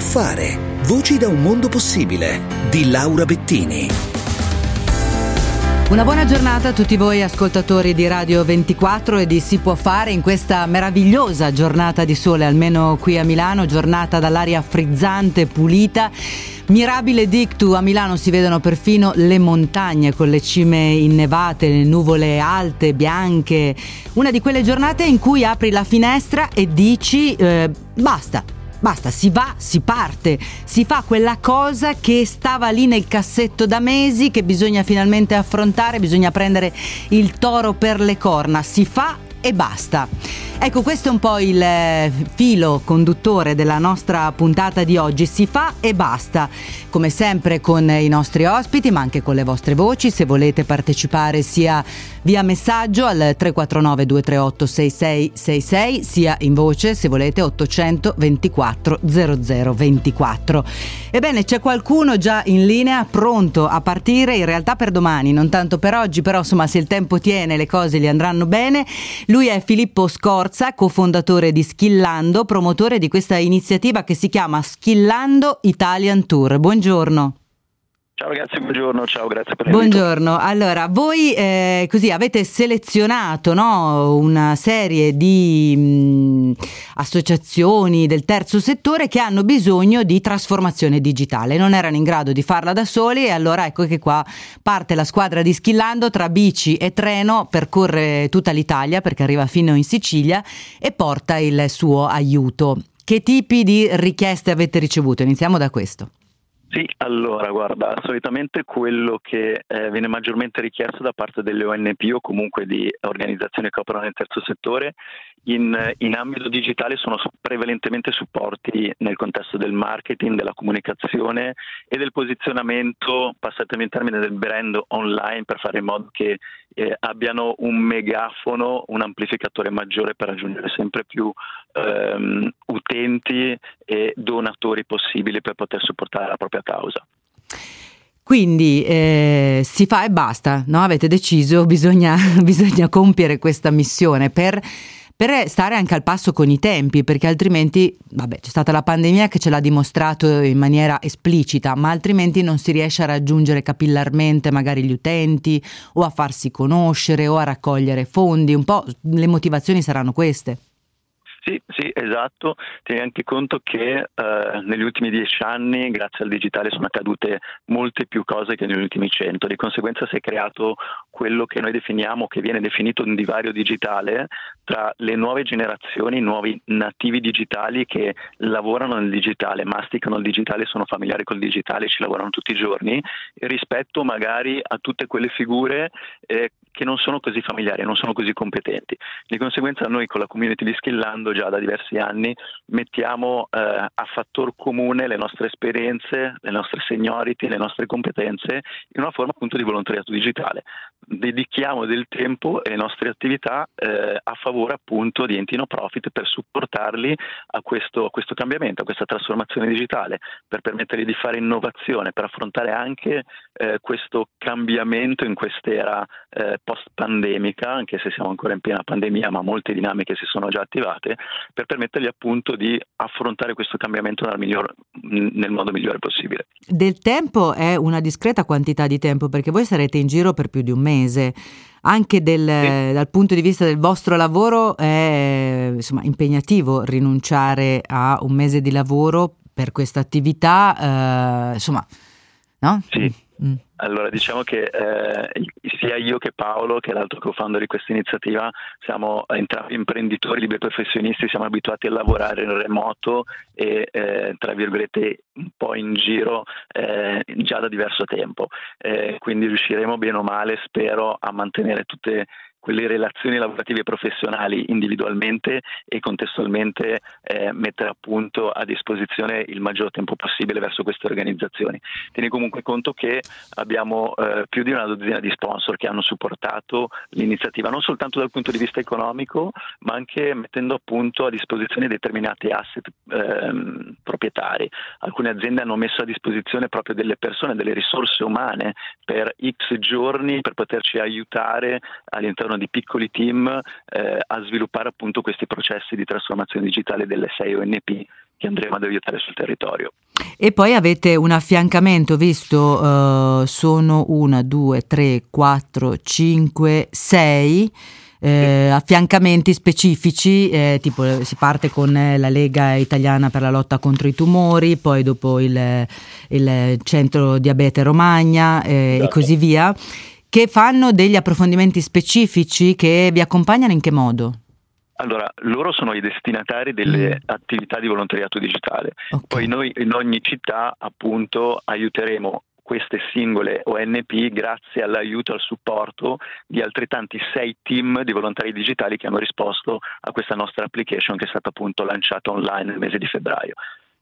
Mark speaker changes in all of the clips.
Speaker 1: Fare. Voci da un mondo possibile di Laura Bettini.
Speaker 2: Una buona giornata a tutti voi ascoltatori di Radio 24 e di Si può fare in questa meravigliosa giornata di sole, almeno qui a Milano, giornata dall'aria frizzante, pulita. Mirabile dictu, a Milano si vedono perfino le montagne con le cime innevate, le nuvole alte, bianche. Una di quelle giornate in cui apri la finestra e dici eh, basta, Basta, si va, si parte, si fa quella cosa che stava lì nel cassetto da mesi, che bisogna finalmente affrontare, bisogna prendere il toro per le corna, si fa e basta. Ecco, questo è un po' il eh, filo conduttore della nostra puntata di oggi. Si fa e basta. Come sempre con i nostri ospiti, ma anche con le vostre voci. Se volete partecipare sia via messaggio al 349 238 6666, sia in voce se volete 824 0024. Ebbene, c'è qualcuno già in linea pronto a partire, in realtà per domani, non tanto per oggi, però insomma se il tempo tiene le cose gli andranno bene. Lui è Filippo Scorza, cofondatore di Skillando, promotore di questa iniziativa che si chiama Skillando Italian Tour. Buongiorno.
Speaker 3: Ciao ragazzi, buongiorno, ciao, grazie per
Speaker 2: l'invito. Buongiorno, allora voi eh, così avete selezionato no, una serie di mh, associazioni del terzo settore che hanno bisogno di trasformazione digitale, non erano in grado di farla da soli e allora ecco che qua parte la squadra di Schillando tra bici e treno, percorre tutta l'Italia perché arriva fino in Sicilia e porta il suo aiuto. Che tipi di richieste avete ricevuto? Iniziamo da questo.
Speaker 3: Sì, allora guarda, solitamente quello che eh, viene maggiormente richiesto da parte delle ONP o comunque di organizzazioni che operano nel terzo settore in, in, ambito digitale sono prevalentemente supporti nel contesto del marketing, della comunicazione e del posizionamento, passatemi il termine, del brand online per fare in modo che eh, abbiano un megafono, un amplificatore maggiore per raggiungere sempre più ehm, utenti e donatori possibili per poter supportare la propria causa.
Speaker 2: Quindi eh, si fa e basta, no? avete deciso, bisogna, bisogna compiere questa missione per per stare anche al passo con i tempi, perché altrimenti, vabbè, c'è stata la pandemia che ce l'ha dimostrato in maniera esplicita, ma altrimenti non si riesce a raggiungere capillarmente magari gli utenti o a farsi conoscere o a raccogliere fondi, un po' le motivazioni saranno queste.
Speaker 3: Sì, sì, esatto. Tieni anche conto che eh, negli ultimi dieci anni, grazie al digitale, sono accadute molte più cose che negli ultimi cento. Di conseguenza si è creato quello che noi definiamo, che viene definito un divario digitale tra le nuove generazioni, i nuovi nativi digitali che lavorano nel digitale, masticano il digitale, sono familiari col digitale, ci lavorano tutti i giorni, rispetto magari a tutte quelle figure eh, che non sono così familiari, non sono così competenti. Di conseguenza noi con la community di Skillando già da diversi anni mettiamo eh, a fattor comune le nostre esperienze, le nostre seniority, le nostre competenze in una forma appunto di volontariato digitale. Dedichiamo del tempo e le nostre attività eh, a favore appunto di enti no profit per supportarli a questo, a questo cambiamento, a questa trasformazione digitale, per permettergli di fare innovazione, per affrontare anche eh, questo cambiamento in quest'era eh, post-pandemica, anche se siamo ancora in piena pandemia, ma molte dinamiche si sono già attivate, per permettergli appunto di affrontare questo cambiamento nel, miglior, nel modo migliore possibile.
Speaker 2: Del tempo è una discreta quantità di tempo, perché voi sarete in giro per più di un mese anche del, sì. dal punto di vista del vostro lavoro è insomma, impegnativo rinunciare a un mese di lavoro per questa attività, eh, insomma, no?
Speaker 3: Sì. Mm. Allora, diciamo che eh, sia io che Paolo, che è l'altro co-founder di questa iniziativa, siamo entrambi imprenditori, liberi professionisti, siamo abituati a lavorare in remoto e, eh, tra virgolette, un po' in giro eh, già da diverso tempo. Eh, quindi riusciremo bene o male, spero, a mantenere tutte quelle relazioni lavorative e professionali individualmente e contestualmente eh, mettere appunto a disposizione il maggior tempo possibile verso queste organizzazioni. Tieni comunque conto che abbiamo eh, più di una dozzina di sponsor che hanno supportato l'iniziativa non soltanto dal punto di vista economico ma anche mettendo appunto a disposizione determinati asset ehm, proprietari. Alcune aziende hanno messo a disposizione proprio delle persone, delle risorse umane per x giorni per poterci aiutare all'interno all'interno di piccoli team eh, a sviluppare appunto questi processi di trasformazione digitale delle 6 ONP che andremo ad aiutare sul territorio.
Speaker 2: E poi avete un affiancamento, visto, uh, sono una, due, tre, quattro, cinque, sei eh, affiancamenti specifici, eh, tipo si parte con la Lega Italiana per la lotta contro i tumori, poi dopo il, il Centro Diabete Romagna eh, e così via, che fanno degli approfondimenti specifici che vi accompagnano in che modo?
Speaker 3: Allora, loro sono i destinatari delle mm. attività di volontariato digitale. Okay. Poi noi in ogni città appunto aiuteremo queste singole ONP grazie all'aiuto e al supporto di altrettanti sei team di volontari digitali che hanno risposto a questa nostra application che è stata appunto lanciata online nel mese di febbraio.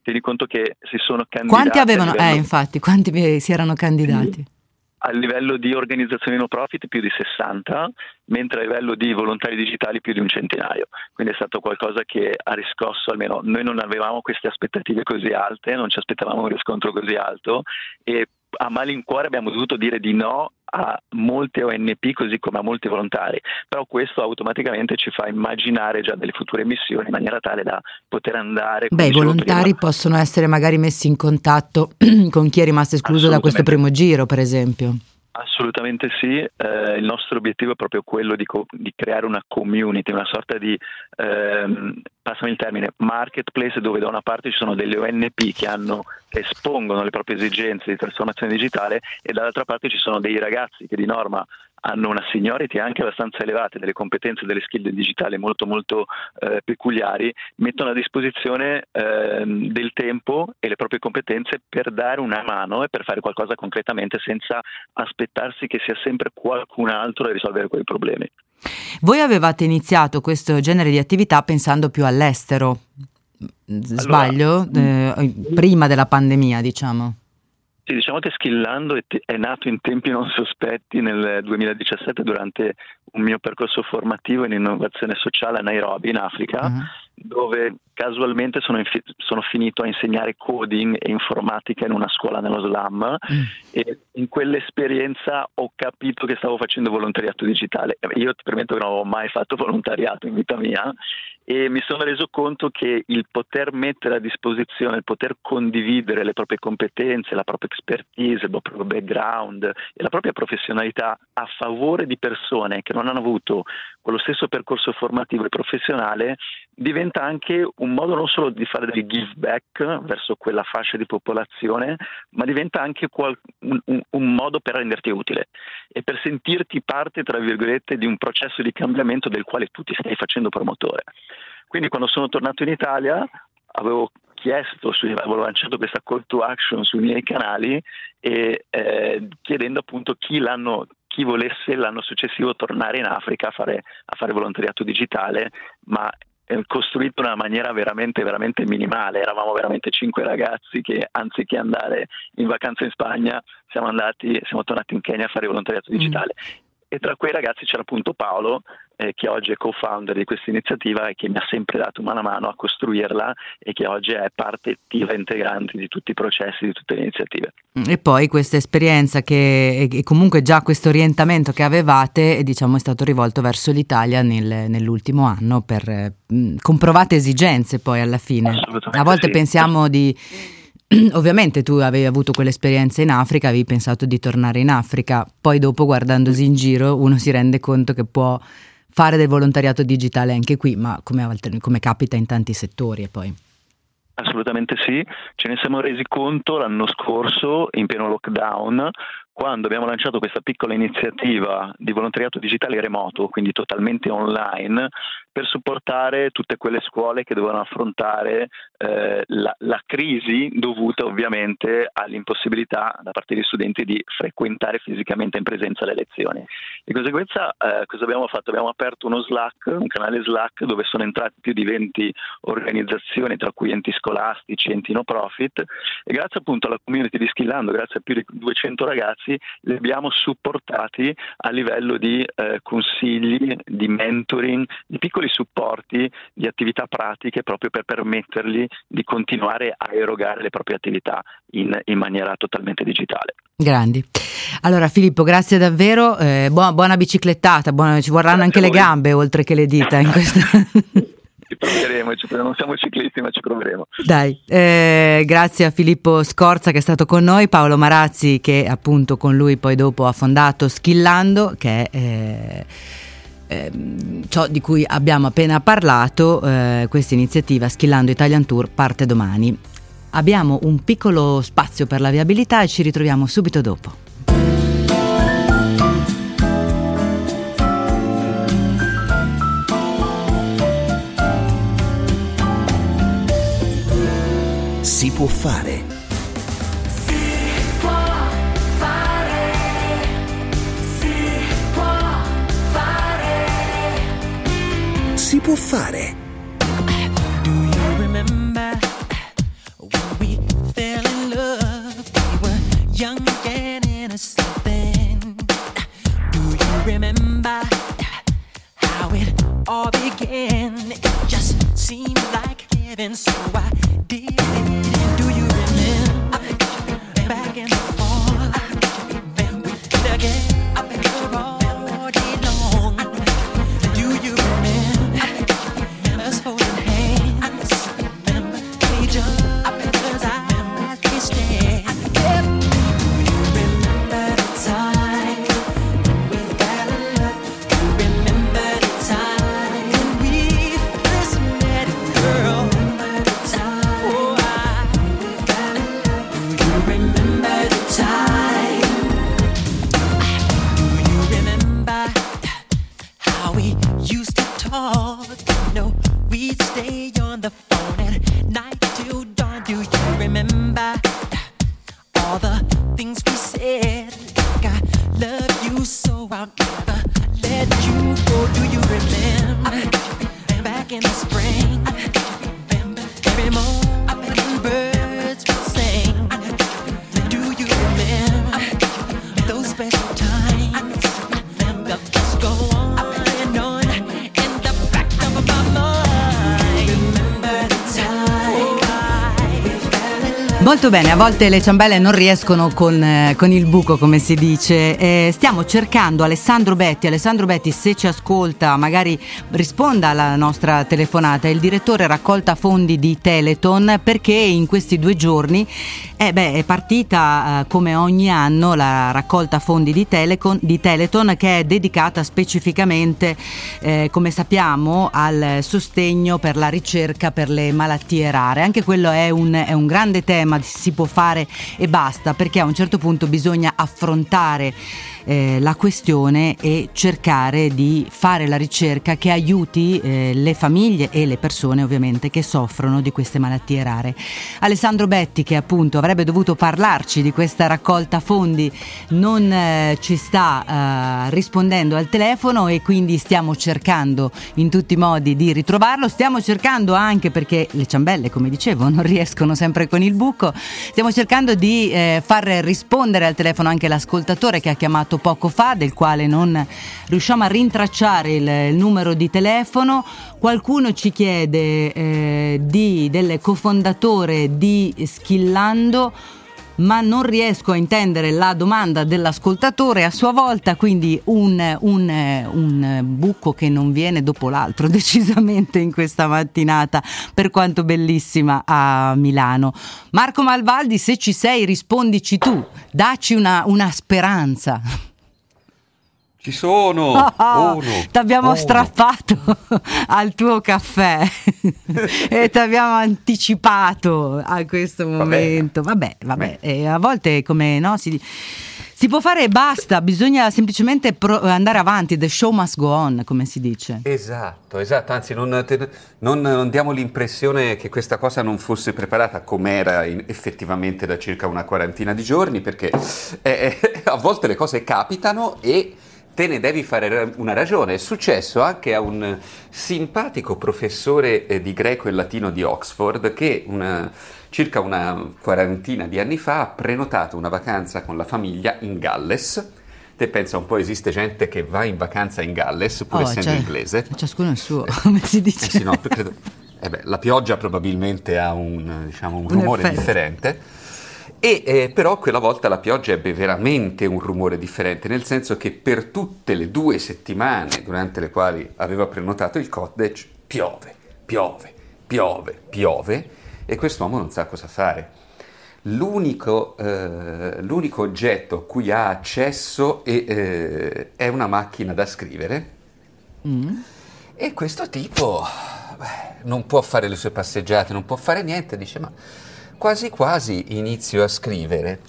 Speaker 3: Tieni conto che si sono candidati.
Speaker 2: Quanti avevano? Livello... Eh, infatti, quanti si erano candidati?
Speaker 3: Sì. A livello di organizzazioni no profit più di 60, mentre a livello di volontari digitali più di un centinaio. Quindi è stato qualcosa che ha riscosso, almeno noi non avevamo queste aspettative così alte, non ci aspettavamo un riscontro così alto e a malincuore abbiamo dovuto dire di no a molte ONP così come a molti volontari, però questo automaticamente ci fa immaginare già delle future missioni in maniera tale da poter andare.
Speaker 2: Beh, i volontari prima. possono essere magari messi in contatto con chi è rimasto escluso da questo primo giro, per esempio.
Speaker 3: Assolutamente sì, eh, il nostro obiettivo è proprio quello di, co- di creare una community, una sorta di, ehm, passami il termine, marketplace dove da una parte ci sono delle ONP che, hanno, che espongono le proprie esigenze di trasformazione digitale e dall'altra parte ci sono dei ragazzi che di norma hanno una seniority anche abbastanza elevata, delle competenze, delle skill digitali molto molto eh, peculiari, mettono a disposizione eh, del tempo e le proprie competenze per dare una mano e per fare qualcosa concretamente senza aspettarsi che sia sempre qualcun altro a risolvere quei problemi.
Speaker 2: Voi avevate iniziato questo genere di attività pensando più all'estero, sbaglio? Allora, eh, prima della pandemia, diciamo.
Speaker 3: Sì, diciamo che Skillando è, nato in tempi non sospetti nel 2017 durante un mio percorso formativo in innovazione sociale a Nairobi, in Africa, uh-huh. dove casualmente sono, infi- sono, finito a insegnare coding e informatica in una scuola nello slam uh-huh. e in quell'esperienza ho capito che stavo facendo volontariato digitale. Io ti permetto che non avevo mai fatto volontariato in vita mia e mi sono reso conto che il poter mettere a disposizione, il poter condividere le proprie competenze, la propria expertise, il proprio background e la propria professionalità a favore di persone che non hanno avuto quello stesso percorso formativo e professionale diventa anche un modo non solo di fare del give back verso quella fascia di popolazione, ma diventa anche qual- un, un, un modo per renderti utile e per sentirti parte, tra virgolette, di un processo di cambiamento del quale tu ti stai facendo promotore. Quindi quando sono tornato in Italia avevo chiesto, avevo lanciato questa call to action sui miei canali e eh, chiedendo appunto chi, chi volesse l'anno successivo tornare in Africa a fare, a fare volontariato digitale, ma costruito in una maniera veramente, veramente minimale. Eravamo veramente cinque ragazzi che anziché andare in vacanza in Spagna siamo andati, siamo tornati in Kenya a fare volontariato digitale. Mm e tra quei ragazzi c'era appunto Paolo eh, che oggi è co-founder di questa iniziativa e che mi ha sempre dato mano a mano a costruirla e che oggi è parte attiva e integrante di tutti i processi, di tutte le iniziative.
Speaker 2: E poi questa esperienza che e comunque già questo orientamento che avevate diciamo, è stato rivolto verso l'Italia nel, nell'ultimo anno per mh, comprovate esigenze poi alla fine. A volte
Speaker 3: sì.
Speaker 2: pensiamo di Ovviamente tu avevi avuto quell'esperienza in Africa, avevi pensato di tornare in Africa, poi dopo guardandosi in giro uno si rende conto che può fare del volontariato digitale anche qui, ma come, come capita in tanti settori e poi.
Speaker 3: Assolutamente sì, ce ne siamo resi conto l'anno scorso in pieno lockdown quando abbiamo lanciato questa piccola iniziativa di volontariato digitale remoto, quindi totalmente online, per supportare tutte quelle scuole che dovevano affrontare eh, la, la, crisi dovuta ovviamente all'impossibilità da parte degli studenti di frequentare fisicamente in presenza le lezioni. Di conseguenza eh, cosa abbiamo fatto? Abbiamo aperto uno Slack, un canale Slack dove sono entrati più di 20 organizzazioni, tra cui enti scolastici, enti no profit, e grazie appunto alla community di Skillando, grazie a più di 200 ragazzi, ragazzi li abbiamo supportati a livello di eh, consigli, di mentoring, di piccoli supporti, di attività pratiche proprio per permettergli di continuare a erogare le proprie attività in, in maniera totalmente digitale.
Speaker 2: Grandi. Allora Filippo, grazie davvero, eh, buona, buona, biciclettata, buona, ci vorranno grazie anche le gambe oltre che le dita in questa...
Speaker 3: proveremo, ci proveremo, non siamo ciclisti ma ci proveremo.
Speaker 2: Dai, eh, grazie a Filippo Scorza che è stato con noi, Paolo Marazzi che appunto con lui poi dopo ha fondato Schillando che è... Eh, ehm, ciò di cui abbiamo appena parlato, eh, questa iniziativa Schillando Italian Tour parte domani. Abbiamo un piccolo spazio per la viabilità e ci ritroviamo subito dopo.
Speaker 1: Si può fare.
Speaker 4: Si può fare. Si può fare.
Speaker 5: Do you remember when we fell in love? We were young and innocent then. Do you remember how it all began? It just seemed like heaven, so I did
Speaker 2: Molto bene, a volte le ciambelle non riescono con, eh, con il buco, come si dice. Eh, stiamo cercando Alessandro Betti. Alessandro Betti, se ci ascolta, magari risponda alla nostra telefonata. È il direttore raccolta fondi di Teleton perché in questi due giorni eh beh, è partita eh, come ogni anno la raccolta fondi di, Telecon, di Teleton che è dedicata specificamente, eh, come sappiamo, al sostegno per la ricerca per le malattie rare. Anche quello è un, è un grande tema, si può fare e basta, perché a un certo punto bisogna affrontare eh, la questione e cercare di fare la ricerca che aiuti eh, le famiglie e le persone ovviamente che soffrono di queste malattie rare. Alessandro Betti che appunto avrebbe dovuto parlarci di questa raccolta fondi non eh, ci sta eh, rispondendo al telefono e quindi stiamo cercando in tutti i modi di ritrovarlo, stiamo cercando anche perché le ciambelle come dicevo non riescono sempre con il buco, stiamo cercando di eh, far rispondere al telefono anche l'ascoltatore che ha chiamato poco fa, del quale non riusciamo a rintracciare il, il numero di telefono. Qualcuno ci chiede eh, di, del cofondatore di Schillando ma non riesco a intendere la domanda dell'ascoltatore a sua volta, quindi un, un, un, buco che non viene dopo l'altro decisamente in questa mattinata, per quanto bellissima a Milano. Marco Malvaldi, se ci sei, rispondici tu, dacci una, una speranza.
Speaker 6: Ci sono!
Speaker 2: Oh,
Speaker 6: Uno,
Speaker 2: t'abbiamo
Speaker 6: uno.
Speaker 2: strappato al tuo caffè e ti abbiamo anticipato a questo momento. Vabbè, vabbè, e a volte come no, si, si può fare e basta, bisogna semplicemente pro- andare avanti, the show must go on, come si dice.
Speaker 6: Esatto, esatto, anzi non, te- non- non diamo l'impressione che questa cosa non fosse preparata come era effettivamente da circa una quarantina di giorni, perché eh, eh, a volte le cose capitano e te ne devi fare una ragione. È successo anche a un simpatico professore eh, di greco e latino di Oxford che una- circa una quarantina di anni fa ha prenotato una vacanza con la famiglia in Galles. Te pensa un po', esiste gente che va in vacanza in Galles, pur
Speaker 2: Oh,
Speaker 6: essendo
Speaker 2: cioè,
Speaker 6: inglese.
Speaker 2: Ciascuno il suo, come si dice.
Speaker 6: Eh sì, no, credo- eh beh, la pioggia probabilmente ha un, diciamo, un
Speaker 2: Un
Speaker 6: rumore
Speaker 2: effetto.
Speaker 6: differente. E eh, però quella volta la pioggia ebbe veramente un rumore differente, nel senso che per tutte le due settimane durante le quali aveva prenotato il cottage piove, piove, piove, piove e quest'uomo non sa cosa fare. L'unico, eh, l'unico oggetto a cui ha accesso è, eh, è una macchina da scrivere e questo tipo beh, non può fare le sue passeggiate, non può fare niente, dice ma quasi quasi inizio a scrivere.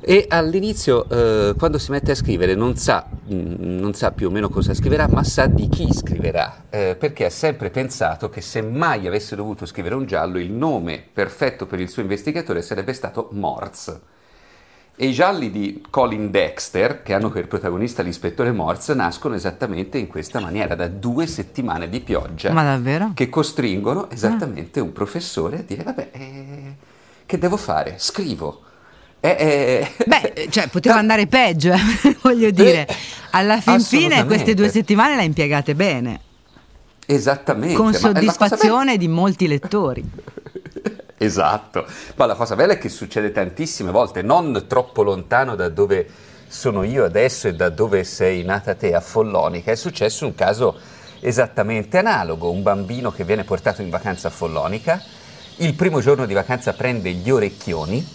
Speaker 6: E all'inizio, eh, quando si mette a scrivere, non sa, mm, non sa più o meno cosa scriverà, ma sa di chi scriverà, eh, perché ha sempre pensato che se mai avesse dovuto scrivere un giallo, il nome perfetto per il suo investigatore sarebbe stato Morse. E i gialli di Colin Dexter, che hanno per protagonista l'ispettore Morse, nascono esattamente in questa maniera, da due settimane di pioggia
Speaker 2: Ma davvero?
Speaker 6: che costringono esattamente un professore a dire vabbè, eh, che devo fare? Scrivo. Eh, eh,
Speaker 2: Beh, cioè, poteva
Speaker 6: da-
Speaker 2: andare peggio, eh, voglio dire.
Speaker 6: Eh,
Speaker 2: Alla fin fine queste due settimane le ha impiegate bene,
Speaker 6: Esattamente.
Speaker 2: con soddisfazione di molti lettori.
Speaker 6: bella- Esatto. Ma la cosa bella è che succede tantissime volte, non troppo lontano da dove sono io adesso e da dove sei nata te a Follonica. È successo un caso esattamente analogo, un bambino che viene portato in vacanza a Follonica, il primo giorno di vacanza prende gli orecchioni,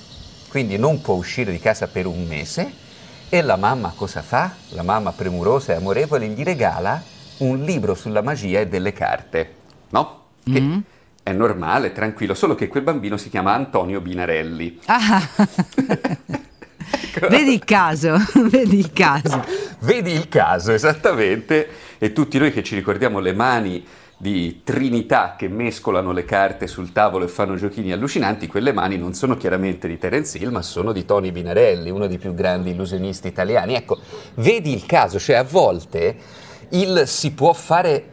Speaker 6: quindi non può uscire di casa per un mese e la mamma cosa fa? La mamma premurosa e amorevole gli regala un libro sulla magia e delle carte, no? Che è normale, tranquillo, solo che quel bambino si chiama Antonio Binarelli.
Speaker 2: Ah, vedi il caso, vedi il caso.
Speaker 6: Vedi il caso, esattamente, e tutti noi che ci ricordiamo le mani di Trinità che mescolano le carte sul tavolo e fanno giochini allucinanti, quelle mani non sono chiaramente di Terence Hill, ma sono di Tony Binarelli, uno dei più grandi illusionisti italiani. Ecco, vedi il caso, cioè a volte il si può fare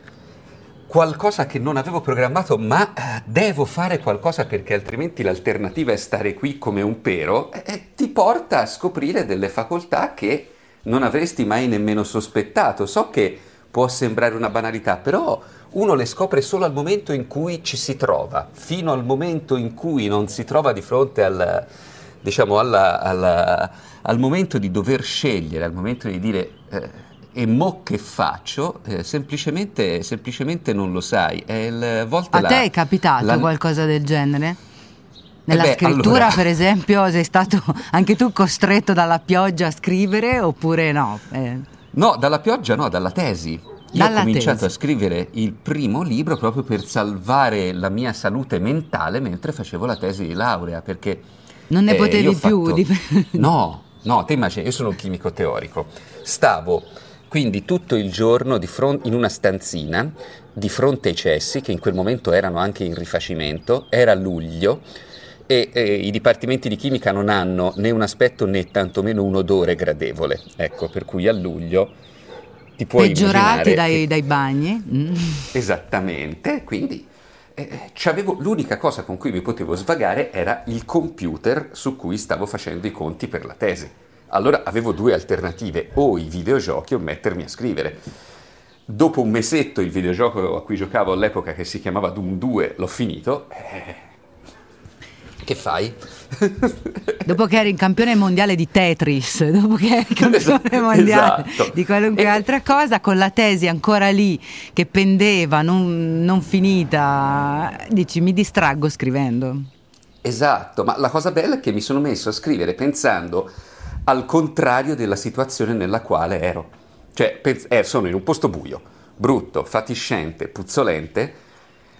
Speaker 6: qualcosa che non avevo programmato, ma eh, devo fare qualcosa perché altrimenti l'alternativa è stare qui come un pero, e, e ti porta a scoprire delle facoltà che non avresti mai nemmeno sospettato. So che può sembrare una banalità, però uno le scopre solo al momento in cui ci si trova, fino al momento in cui non si trova di fronte al, diciamo, alla- alla- al momento di dover scegliere, al momento di dire eh, e mo che faccio, eh, semplicemente, semplicemente non lo sai. È il- A la-
Speaker 2: te è capitato
Speaker 6: la-
Speaker 2: qualcosa del genere? Nella
Speaker 6: Eh beh,
Speaker 2: scrittura,
Speaker 6: allora-
Speaker 2: per esempio, sei stato anche tu costretto dalla pioggia a scrivere oppure no? Eh,
Speaker 6: No, dalla pioggia no, dalla tesi. Io ho cominciato
Speaker 2: tesi.
Speaker 6: a scrivere il primo libro proprio per salvare la mia salute mentale mentre facevo la tesi di laurea, perché...
Speaker 2: Non ne
Speaker 6: eh,
Speaker 2: potevi più
Speaker 6: fatto-
Speaker 2: di-
Speaker 6: No, no, te immagini, io sono un chimico teorico. Stavo quindi tutto il giorno di fron- in una stanzina di fronte ai cessi, che in quel momento erano anche in rifacimento, era luglio, e eh, i dipartimenti di chimica non hanno né un aspetto né tantomeno un odore gradevole. Ecco, per cui a luglio ti puoi
Speaker 2: peggiorati dai,
Speaker 6: che-
Speaker 2: dai bagni? Mm.
Speaker 6: Esattamente, quindi eh, l'unica cosa con cui mi potevo svagare era il computer su cui stavo facendo i conti per la tesi. Allora avevo due alternative, o i videogiochi o mettermi a scrivere. Dopo un mesetto il videogioco a cui giocavo all'epoca, che si chiamava Doom 2, l'ho finito. Eh, che fai?
Speaker 2: Dopo che eri in campione mondiale di Tetris, dopo che eri campione
Speaker 6: Esatto,
Speaker 2: mondiale
Speaker 6: esatto.
Speaker 2: di qualunque
Speaker 6: E-
Speaker 2: altra cosa, con la tesi ancora lì che pendeva, non, non finita, dici mi distraggo scrivendo.
Speaker 6: Esatto, ma la cosa bella è che mi sono messo a scrivere pensando al contrario della situazione nella quale ero. Cioè, pens- eh, sono in un posto buio, brutto, fatiscente, puzzolente.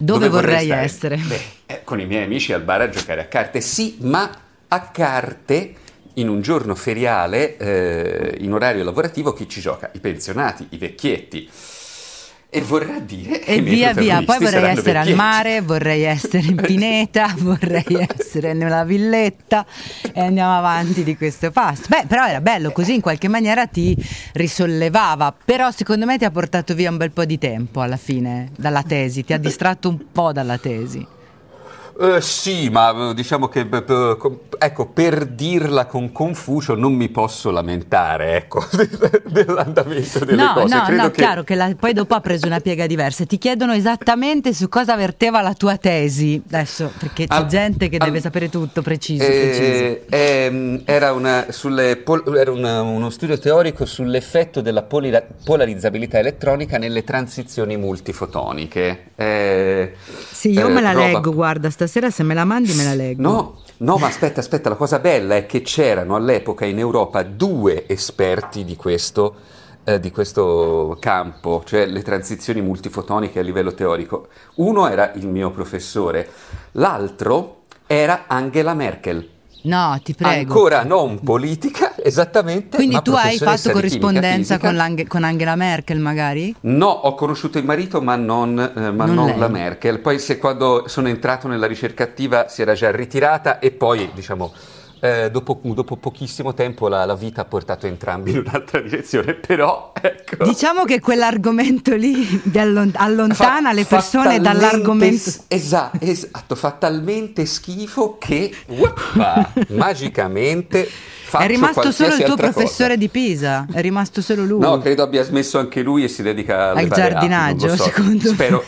Speaker 2: Dove, vorrei
Speaker 6: stare?
Speaker 2: essere?
Speaker 6: Beh, eh, con i miei amici al bar a giocare a carte. Sì, ma a carte in un giorno feriale, eh, in orario lavorativo, chi ci gioca? I pensionati, i vecchietti. E vorrà dire
Speaker 2: E via via, poi vorrei essere al
Speaker 6: vecchietti.
Speaker 2: mare, vorrei essere in pineta, vorrei essere nella villetta e andiamo avanti di questo passo. Beh, però era bello, così in qualche maniera ti risollevava, però secondo me ti ha portato via un bel po' di tempo alla fine dalla tesi, ti ha distratto un po' dalla tesi.
Speaker 6: Eh, sì, ma eh, diciamo che ecco, per dirla con Confucio non mi posso lamentare ecco, dell'andamento delle
Speaker 2: no,
Speaker 6: cose.
Speaker 2: no,
Speaker 6: Credo
Speaker 2: no,
Speaker 6: che-
Speaker 2: chiaro che la- poi dopo ha preso una piega diversa. Ti chiedono esattamente su cosa verteva la tua tesi. Adesso, perché c'è
Speaker 6: Al-
Speaker 2: gente che
Speaker 6: al-
Speaker 2: deve sapere tutto, preciso, preciso.
Speaker 6: Eh, era una- pol- era una- uno studio teorico sull'effetto della polira- polarizzabilità elettronica nelle transizioni multifotoniche. Eh,
Speaker 2: Sì, io
Speaker 6: eh,
Speaker 2: me la
Speaker 6: roba-
Speaker 2: leggo, guarda, stasera se me la mandi me la leggo.
Speaker 6: No, no, ma aspetta, aspetta, la cosa bella è che c'erano all'epoca in Europa due esperti di questo, eh, di questo campo, cioè le transizioni multifotoniche a livello teorico. Uno era il mio professore, l'altro era Angela Merkel.
Speaker 2: No, ti prego.
Speaker 6: Ancora non politica, esattamente.
Speaker 2: Quindi tu hai fatto corrispondenza con, l'Ang- con Angela Merkel, magari?
Speaker 6: No, ho conosciuto il marito, ma non, eh, ma
Speaker 2: Non
Speaker 6: non la Merkel. Poi, se quando sono entrato nella ricerca attiva, si era già ritirata, e poi, diciamo, eh, dopo, dopo pochissimo tempo, la, la vita ha portato entrambi in un'altra direzione. Però, ecco.
Speaker 2: Diciamo che quell'argomento lì allontana
Speaker 6: Fa-
Speaker 2: le persone dall'argomento.
Speaker 6: Esatto, esatto, fa talmente schifo che uappa, magicamente
Speaker 2: È rimasto solo il tuo professore
Speaker 6: cosa.
Speaker 2: di Pisa, è rimasto solo lui.
Speaker 6: No, credo abbia smesso anche lui e si dedica
Speaker 2: Al giardinaggio,
Speaker 6: lo so.
Speaker 2: secondo me.
Speaker 6: Spero.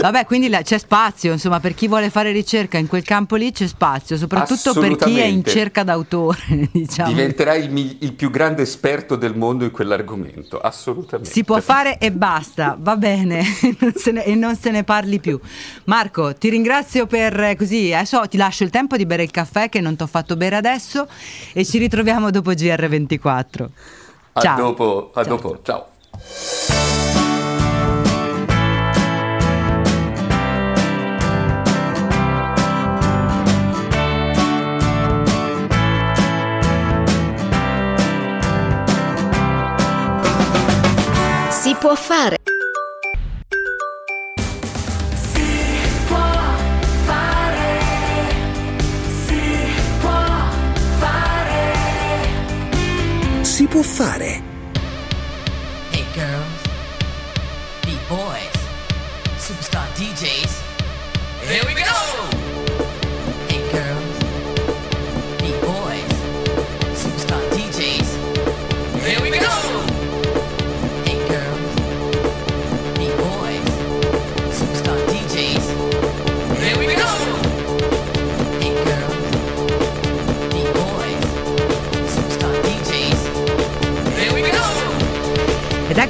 Speaker 2: Vabbè, quindi la- c'è spazio, insomma, per chi vuole fare ricerca in quel campo lì c'è spazio, soprattutto per chi è in cerca d'autore, diciamo.
Speaker 6: Diventerai il, il più grande esperto del mondo in quell'argomento, assolutamente.
Speaker 2: Si può fare e basta, va bene, non ne- e non se ne parli più. Marco, ti ringrazio per eh, così, adesso ti lascio il tempo di bere il caffè che non ti ho fatto bere adesso e ci ritroviamo dopo GR24.
Speaker 6: A
Speaker 2: Ciao.
Speaker 6: dopo, a
Speaker 2: Ciao.
Speaker 6: dopo, ciao.
Speaker 7: Si può fare.
Speaker 4: Si può fare,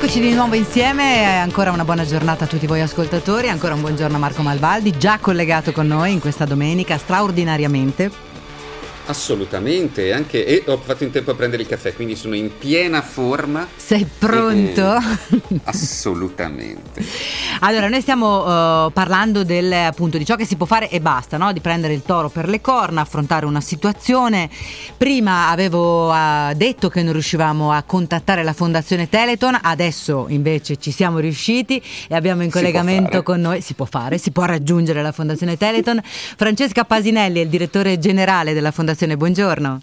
Speaker 2: eccoci di nuovo insieme, ancora una buona giornata a tutti voi ascoltatori, ancora un buongiorno a Marco Malvaldi, già collegato con noi in questa domenica straordinariamente.
Speaker 6: Assolutamente, anche, e ho fatto in tempo a prendere il caffè, quindi sono in piena forma.
Speaker 2: Sei pronto?
Speaker 6: Eh, assolutamente.
Speaker 2: Allora, noi stiamo eh, parlando del, appunto di ciò che si può fare e basta, no? di prendere il toro per le corna, affrontare una situazione. Prima avevo eh, detto che non riuscivamo a contattare la Fondazione Teleton, adesso invece ci siamo riusciti e abbiamo in collegamento con noi, si può fare, si può raggiungere la Fondazione Teleton. Francesca Pasinelli è il direttore generale della Fondazione, buongiorno.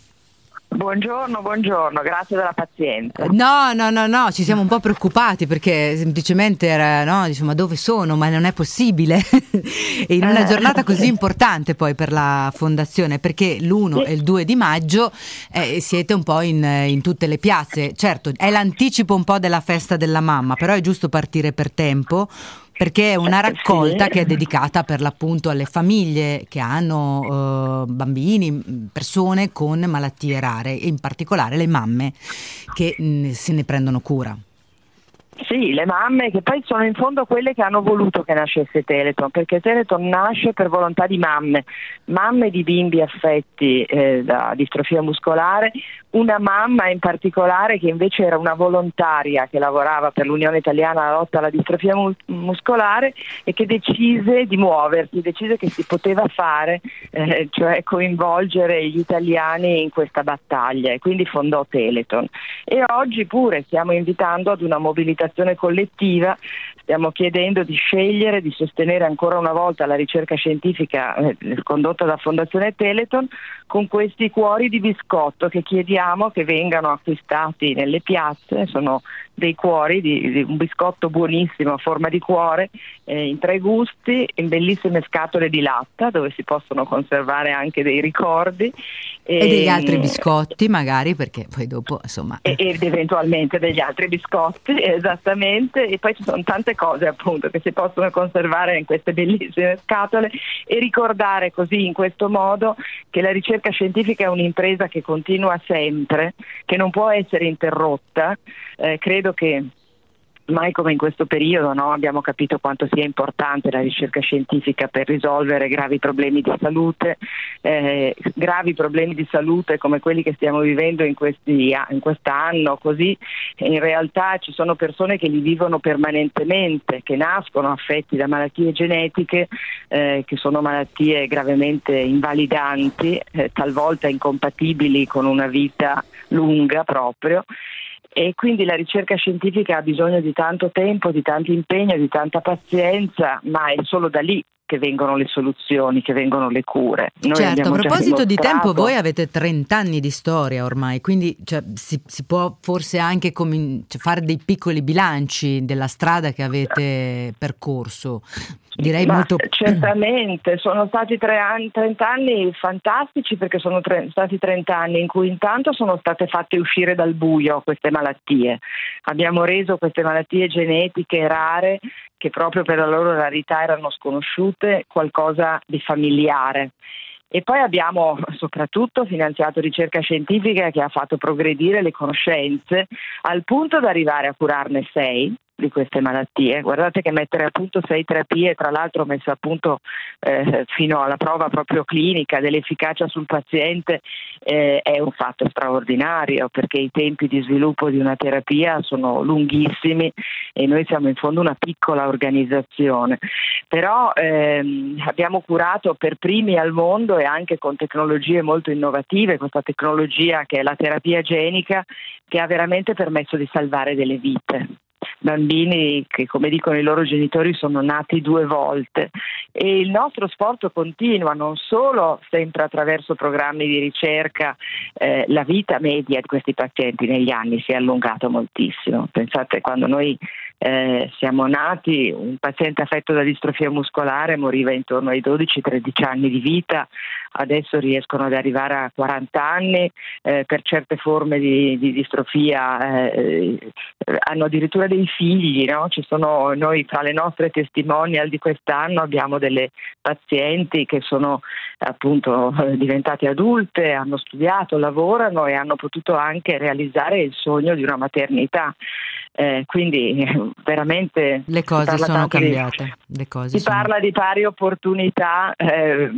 Speaker 8: Buongiorno, buongiorno, grazie della pazienza.
Speaker 2: No, no, no, no, ci siamo un po' preoccupati perché semplicemente era, no, diciamo, dove sono? Ma non è possibile. in una
Speaker 8: Eh.
Speaker 2: giornata così importante poi per la fondazione, perché l'1 e il 2 di maggio eh, siete un po' in, in tutte le piazze. Certo, è l'anticipo un po' della festa della mamma, però è giusto partire per tempo. Perché è una
Speaker 8: Eh,
Speaker 2: raccolta
Speaker 8: sì.
Speaker 2: che è dedicata per l'appunto alle famiglie che hanno eh, bambini, persone con malattie rare, e in particolare le mamme che mh, se ne prendono cura.
Speaker 8: Sì, le mamme che poi sono in fondo quelle che hanno voluto che nascesse Teleton, perché Teleton nasce per volontà di mamme, mamme di bimbi affetti eh, da distrofia muscolare, una mamma in particolare che invece era una volontaria che lavorava per l'Unione Italiana alla lotta alla distrofia mu- muscolare e che decise di muoversi, decise che si poteva fare, eh, cioè coinvolgere gli italiani in questa battaglia e quindi fondò Teleton. E oggi pure stiamo invitando ad una mobilitazione collettiva, stiamo chiedendo di scegliere, di sostenere ancora una volta la ricerca scientifica eh, condotta da Fondazione Teleton con questi cuori di biscotto che chiediamo che vengano acquistati nelle piazze, sono dei cuori, di, di un biscotto buonissimo a forma di cuore, eh, in tre gusti, in bellissime scatole di latta dove si possono conservare anche dei ricordi.
Speaker 2: E degli
Speaker 8: Ehm,
Speaker 2: altri biscotti magari perché poi dopo insomma...
Speaker 8: e- ed eventualmente degli altri biscotti, esattamente, e poi ci sono tante cose appunto che si possono conservare in queste bellissime scatole e ricordare così in questo modo che la ricerca scientifica è un'impresa che continua sempre, che non può essere interrotta. Eh, credo che mai come in questo periodo no, abbiamo capito quanto sia importante la ricerca scientifica per risolvere gravi problemi di salute, eh, gravi problemi di salute come quelli che stiamo vivendo in, questi, in quest'anno, così in realtà ci sono persone che li vivono permanentemente, che nascono affetti da malattie genetiche, eh, che sono malattie gravemente invalidanti, eh, talvolta incompatibili con una vita lunga proprio e quindi la ricerca scientifica ha bisogno di tanto tempo, di tanto impegno, di tanta pazienza, ma è solo da lì che vengono le soluzioni, che vengono le cure. Noi
Speaker 2: certo, a proposito di tempo, voi avete 30 anni di storia ormai, quindi cioè, si, si può forse anche comin- cioè, fare dei piccoli bilanci della strada che avete percorso. Direi
Speaker 8: Ma
Speaker 2: molto...
Speaker 8: Certamente, sono stati anni, 30 anni fantastici perché sono tre- stati 30 anni in cui intanto sono state fatte uscire dal buio queste malattie. Abbiamo reso queste malattie genetiche rare che proprio per la loro rarità erano sconosciute qualcosa di familiare. E poi abbiamo soprattutto finanziato ricerca scientifica che ha fatto progredire le conoscenze al punto da arrivare a curarne sei di queste malattie. Guardate che mettere a punto sei terapie, tra l'altro messe a punto eh, fino alla prova proprio clinica dell'efficacia sul paziente, eh, è un fatto straordinario perché i tempi di sviluppo di una terapia sono lunghissimi e noi siamo in fondo una piccola organizzazione. Però ehm, abbiamo curato per primi al mondo e anche con tecnologie molto innovative questa tecnologia che è la terapia genica che ha veramente permesso di salvare delle vite bambini che come dicono i loro genitori sono nati due volte e il nostro sforzo continua non solo sempre attraverso programmi di ricerca, eh, la vita media di questi pazienti negli anni si è allungata moltissimo. Pensate quando noi eh, siamo nati, un paziente affetto da distrofia muscolare moriva intorno ai 12-13 anni di vita, adesso riescono ad arrivare a 40 anni, eh, per certe forme di, di distrofia eh, hanno addirittura dei figli, no? Sono noi tra le nostre testimonial di quest'anno abbiamo delle pazienti che sono appunto eh, diventate adulte, hanno studiato, lavorano e hanno potuto anche realizzare il sogno di una maternità. Eh, quindi veramente
Speaker 2: Le cose sono
Speaker 8: di-
Speaker 2: cambiate. Le cose
Speaker 8: si
Speaker 2: sono-
Speaker 8: parla di pari opportunità, eh,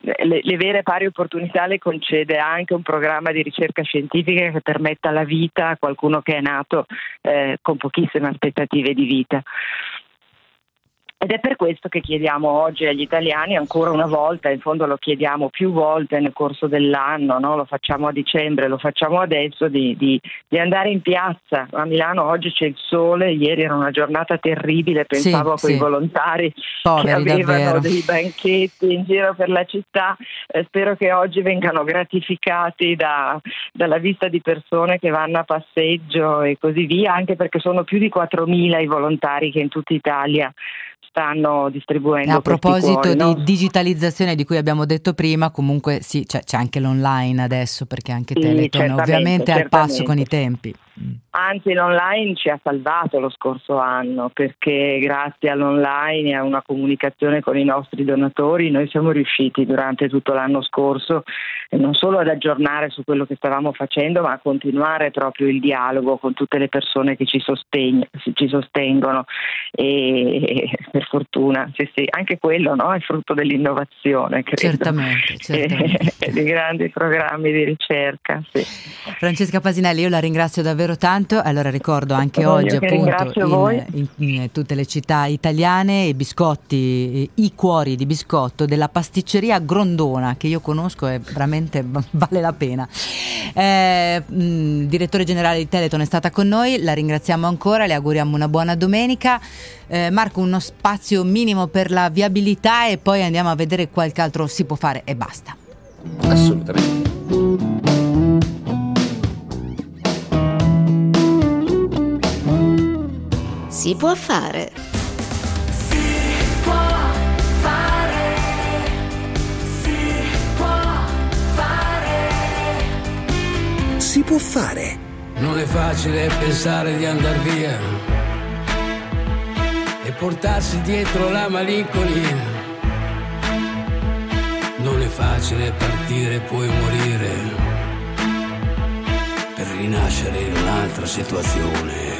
Speaker 8: le, le vere pari opportunità le concede anche un programma di ricerca scientifica che permetta la vita a qualcuno che è nato eh, con pochissime aspettative di vita. Ed è per questo che chiediamo oggi agli italiani ancora una volta, in fondo lo chiediamo più volte nel corso dell'anno, no? lo facciamo a dicembre, lo facciamo adesso, di, di- di andare in piazza. A Milano oggi c'è il sole, ieri era una giornata terribile, pensavo
Speaker 2: Sì,
Speaker 8: a quei
Speaker 2: sì.
Speaker 8: volontari
Speaker 2: Poveri,
Speaker 8: che avevano
Speaker 2: davvero.
Speaker 8: dei banchetti in giro per la città. Eh, spero che oggi vengano gratificati da- dalla vista di persone che vanno a passeggio e così via, anche perché sono più di 4.000 i volontari che in tutta Italia stanno distribuendo.
Speaker 2: E a proposito
Speaker 8: cuori,
Speaker 2: di
Speaker 8: no?
Speaker 2: digitalizzazione di cui abbiamo detto prima, comunque sì, c'è, c'è anche l'online adesso perché anche
Speaker 8: Sì,
Speaker 2: Teleton è ovviamente al passo con i tempi. Mm.
Speaker 8: Anzi, l'online ci ha salvato lo scorso anno perché grazie all'online e a una comunicazione con i nostri donatori noi siamo riusciti durante tutto l'anno scorso non solo ad aggiornare su quello che stavamo facendo, ma a continuare proprio il dialogo con tutte le persone che ci, sostegn- ci sostengono e per fortuna, sì, sì, anche quello no? è frutto dell'innovazione, credo.
Speaker 2: Certamente, certamente.
Speaker 8: E di grandi programmi di ricerca. Sì.
Speaker 2: Francesca Pasinelli, io la ringrazio davvero tanto. Allora ricordo anche
Speaker 8: Io
Speaker 2: oggi appunto in, in- in tutte le città italiane i biscotti, eh, i cuori di biscotto della pasticceria Grondona che io conosco e veramente vale la pena. Eh, mh, direttore generale di Teleton è stata con noi, la ringraziamo ancora, le auguriamo una buona domenica. Eh, Marco, uno spazio minimo per la viabilità e poi andiamo a vedere qualche altro si può fare e basta.
Speaker 6: Assolutamente.
Speaker 7: Si può fare.
Speaker 4: Si può fare, si può fare,
Speaker 1: Si può fare.
Speaker 9: Non è facile pensare di andar via e portarsi dietro la malinconia. Non è facile partire e poi morire per rinascere in un'altra situazione,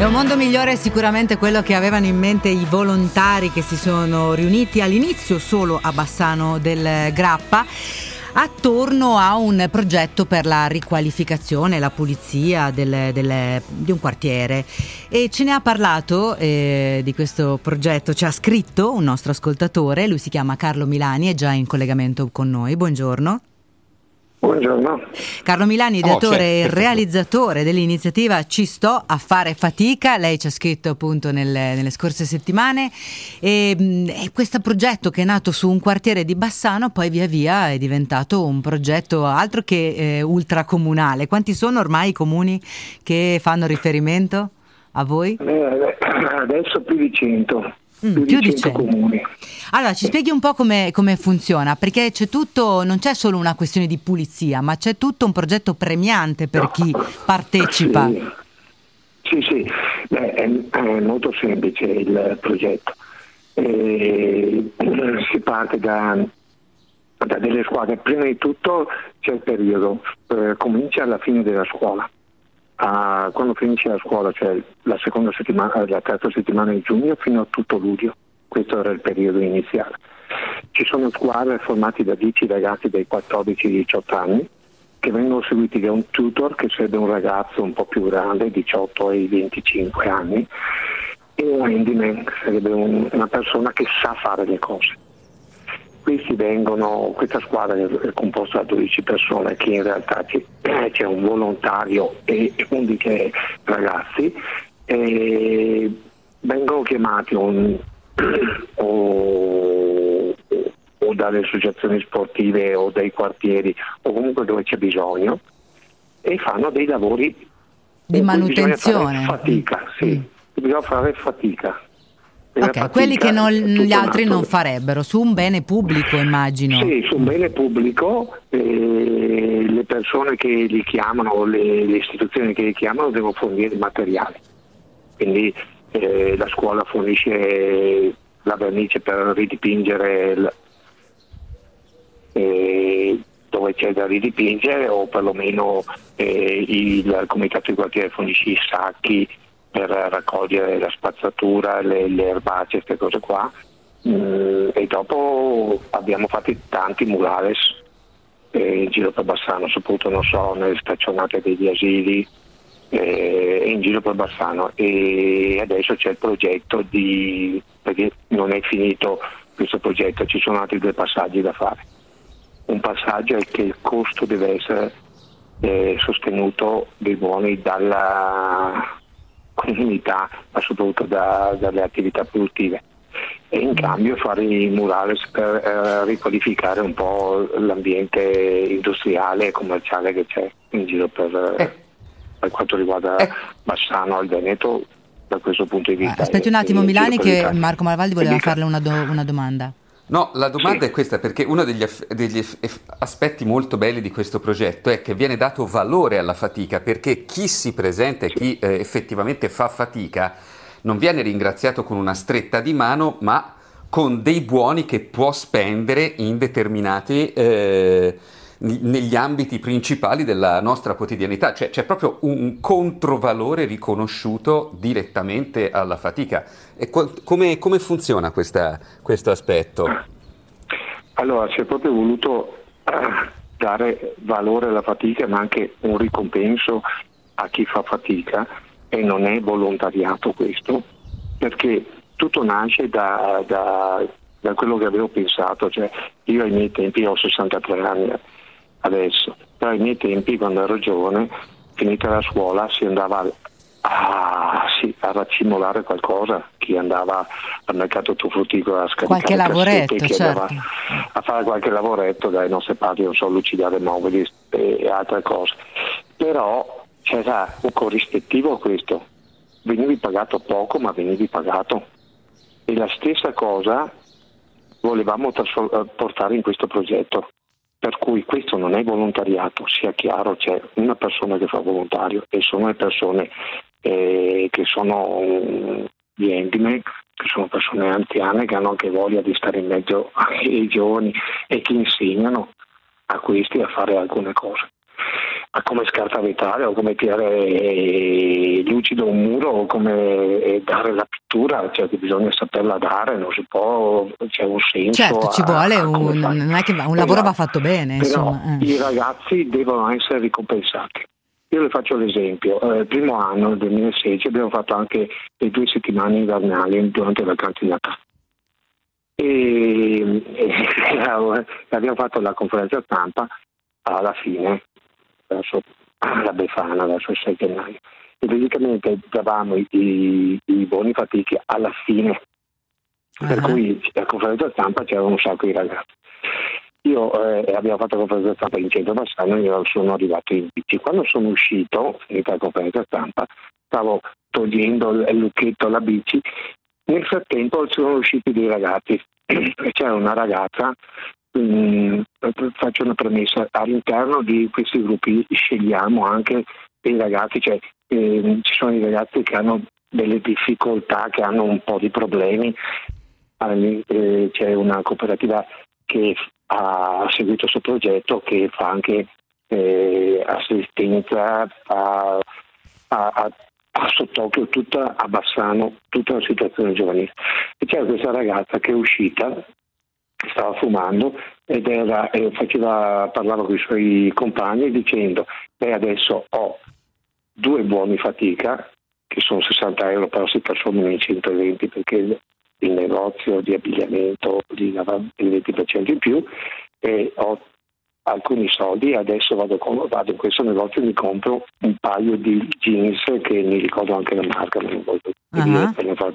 Speaker 2: È un mondo migliore sicuramente quello che avevano in mente i volontari che si sono riuniti all'inizio solo a Bassano del Grappa attorno a un progetto per la riqualificazione, la pulizia del- del- di un quartiere. E ce ne ha parlato eh, di questo progetto, ci ha scritto un nostro ascoltatore, lui si chiama Carlo Milani, è già in collegamento con noi, buongiorno.
Speaker 10: Buongiorno.
Speaker 2: Carlo Milani,
Speaker 6: Oh,
Speaker 2: ideatore
Speaker 6: c'è,
Speaker 2: e realizzatore dell'iniziativa Ci sto a fare fatica, lei ci ha scritto appunto nelle, nelle scorse settimane e, e questo progetto che è nato su un quartiere di Bassano poi via via è diventato un progetto altro che eh, ultracomunale. Quanti sono ormai i comuni che fanno riferimento a voi?
Speaker 10: Eh, adesso più di 100,
Speaker 2: Mm,
Speaker 10: più, di
Speaker 2: di
Speaker 10: 100
Speaker 2: 100.
Speaker 10: comuni.
Speaker 2: Allora, ci spieghi un po' come, come funziona, perché c'è tutto, non c'è solo una questione di pulizia, ma c'è tutto un progetto premiante per chi partecipa.
Speaker 10: Sì, sì, sì. Beh, è, è molto semplice il progetto. Eh, si parte da, da delle squadre. Prima di tutto c'è il periodo, eh, comincia alla fine della scuola. Ah, quando finisce la scuola, cioè la settimana, la terza settimana di giugno fino a tutto luglio. Questo era il periodo iniziale. Ci sono squadre formate da 10 ragazzi dai 14 ai 18 anni che vengono seguiti da un tutor che sarebbe un ragazzo un po' più grande, 18 ai 25 anni, e un handyman, sarebbe un- una persona che sa fare le cose. Questi vengono, questa squadra è composta da 12 persone che in realtà c'è, c'è un volontario e 11 ragazzi e vengono chiamati un- o, o dalle associazioni sportive o dai quartieri o comunque dove c'è bisogno e fanno dei lavori
Speaker 2: Di manutenzione.
Speaker 10: fare fatica, sì, bisogna fare fatica.
Speaker 2: Ok, quelli che non- gli altri non farebbero, su un bene pubblico immagino.
Speaker 10: sì, su un bene pubblico eh, le persone che li chiamano, le, le istituzioni che li chiamano devono fornire materiali. Quindi eh, la scuola fornisce la vernice per ridipingere il- eh, dove c'è da ridipingere o perlomeno eh, il comitato di quartiere fornisce i sacchi per raccogliere la spazzatura, le, le erbacee, queste cose qua. Mm, e dopo abbiamo fatto tanti murales eh, in giro per Bassano, soprattutto so, nelle staccionate degli asili eh, in giro per Bassano e adesso c'è il progetto di perché non è finito questo progetto, ci sono altri due passaggi da fare. Un passaggio è che il costo deve essere eh, sostenuto dei buoni dalla comunità, ma soprattutto da- dalle attività produttive e in cambio fare i murales per eh, riqualificare un po' l'ambiente industriale e commerciale che c'è in giro per,
Speaker 6: Eh.
Speaker 10: per quanto riguarda Bassano al Veneto da questo punto di
Speaker 2: Ah,
Speaker 10: vista.
Speaker 2: Aspetti un attimo Milani che. Marco Malvaldi voleva farle una, do- una domanda.
Speaker 6: No, la domanda
Speaker 10: Sì.
Speaker 6: è questa perché uno degli, aff- degli eff- aspetti molto belli di questo progetto è che viene dato valore alla fatica perché chi si presenta e chi eh, effettivamente fa fatica non viene ringraziato con una stretta di mano ma con dei buoni che può spendere in determinati eh, negli ambiti principali della nostra quotidianità, cioè c'è proprio un controvalore riconosciuto direttamente alla fatica. Qua- come, come funziona questa- questo aspetto?
Speaker 10: Allora, si è proprio voluto eh, dare valore alla fatica ma anche un ricompenso a chi fa fatica e non è volontariato questo, perché tutto nasce da, da- da quello che avevo pensato, cioè io ai miei tempi ho 63 anni adesso, però ai miei tempi quando ero giovane, finita la scuola, si andava a, sì, a raccimolare qualcosa, chi andava al mercato frutticolo a scaricare
Speaker 2: Qualche
Speaker 10: cassette,
Speaker 2: lavoretto,
Speaker 10: chi
Speaker 2: certo.
Speaker 10: andava a fare qualche lavoretto dai nostri padri, non so, lucidare mobili e altre cose. Però c'era un corrispettivo a questo, venivi pagato poco ma venivi pagato. E la stessa cosa volevamo trasfor- eh, portare in questo progetto. Per cui questo non è volontariato, sia chiaro, c'è una persona che fa volontario e sono le persone eh, che sono mm, di handicap, che sono persone anziane che hanno anche voglia di stare in mezzo ai giovani e che insegnano a questi a fare alcune cose. A come scartavetare o come tirare lucido un muro o come eh, dare la pittura, cioè che bisogna saperla dare, non si può, c'è un senso.
Speaker 2: Certo, ci vuole un, non è che un lavoro va fatto bene,
Speaker 10: Però
Speaker 2: insomma. eh.
Speaker 10: i ragazzi devono essere ricompensati. Io le faccio l'esempio, Eh, il primo anno, nel 2016, abbiamo fatto anche le due settimane invernali durante le vacanze di Natale. E, e abbiamo fatto la conferenza stampa alla fine, verso la Befana, verso il 6 gennaio. E praticamente davamo i, i, i buoni fatichi alla fine, per
Speaker 2: Ah.
Speaker 10: cui la conferenza stampa c'erano un sacco di ragazzi. Io eh, abbiamo fatto la conferenza stampa in centro Bassano e io sono arrivato in bici. Quando sono uscito, finita la conferenza stampa, stavo togliendo il lucchetto alla bici. Nel frattempo sono usciti dei ragazzi e c'era una ragazza, mm, faccio una premessa, all'interno di questi gruppi scegliamo anche dei ragazzi, cioè ehm, ci sono dei ragazzi che hanno delle difficoltà, che hanno un po' di problemi. Eh, c'è una cooperativa che ha seguito questo progetto che fa anche eh, assistenza, fa, ha, ha- ha sott'occhio tutta a Bassano, tutta la situazione giovanile. E c'era questa ragazza che è uscita, stava fumando ed era, e faceva, parlava con i suoi compagni dicendo lei adesso ho due buoni fatica che sono 60 euro però si trasformano in 120 perché il, il negozio di abbigliamento gli dava il 20% in più e ho alcuni soldi e adesso vado, con- vado in questo negozio e mi compro un paio di jeans che mi ricordo anche la marca ma non voglio dire per non fare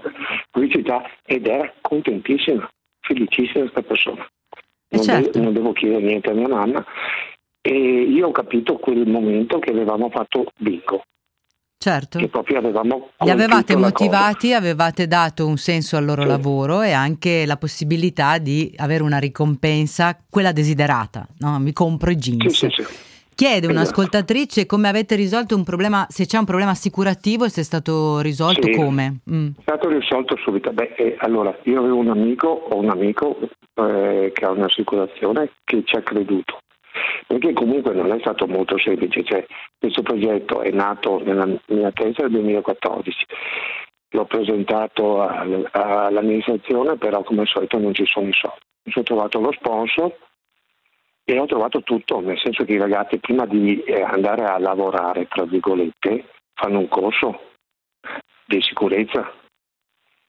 Speaker 10: pubblicità ed era contentissima felicissima questa persona
Speaker 2: Eh,
Speaker 10: non,
Speaker 2: certo.
Speaker 10: de- non devo chiedere niente a mia mamma e io ho capito quel momento che avevamo fatto bingo
Speaker 2: Certo.
Speaker 10: che proprio avevamo
Speaker 2: Li avevate motivati, avevate dato un senso al loro
Speaker 10: Sì.
Speaker 2: lavoro e anche la possibilità di avere una ricompensa, quella desiderata. No? Mi compro i jeans.
Speaker 10: sì, sì.
Speaker 2: Chiede
Speaker 10: Esatto.
Speaker 2: un'ascoltatrice come avete risolto un problema, se c'è un problema assicurativo e se è stato risolto
Speaker 10: Sì.
Speaker 2: come. Mm.
Speaker 10: È stato risolto subito. Beh, eh, allora, io avevo un amico, ho un amico eh, che ha un'assicurazione che ci ha creduto. Perché comunque non è stato molto semplice, cioè, questo progetto è nato nella mia testa nel 2014, l'ho presentato al- all'amministrazione, però come al solito non ci sono i soldi. Mi sono trovato lo sponsor e ho trovato tutto, nel senso che i ragazzi prima di eh, andare a lavorare, tra virgolette, fanno un corso di sicurezza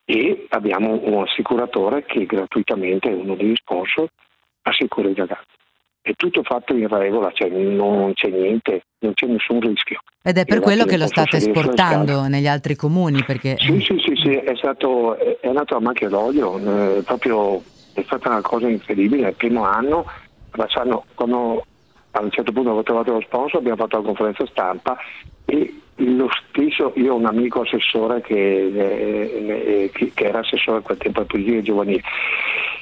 Speaker 10: e abbiamo un assicuratore che gratuitamente uno degli sponsor assicura i ragazzi. È tutto fatto in regola, cioè non c'è niente, non c'è nessun rischio.
Speaker 2: Ed è per quello che lo state esportando negli altri comuni, perché
Speaker 10: Sì, sì, sì, sì, è stato è è nato a macchia d'olio, eh, proprio è stata una cosa incredibile. Il primo anno, Bassano, quando a un certo punto avevo trovato lo sponsor, abbiamo fatto la conferenza stampa e lo stesso, io ho un amico assessore che, eh, eh, che- che era assessore a quel tempo al Polizia Giovanile,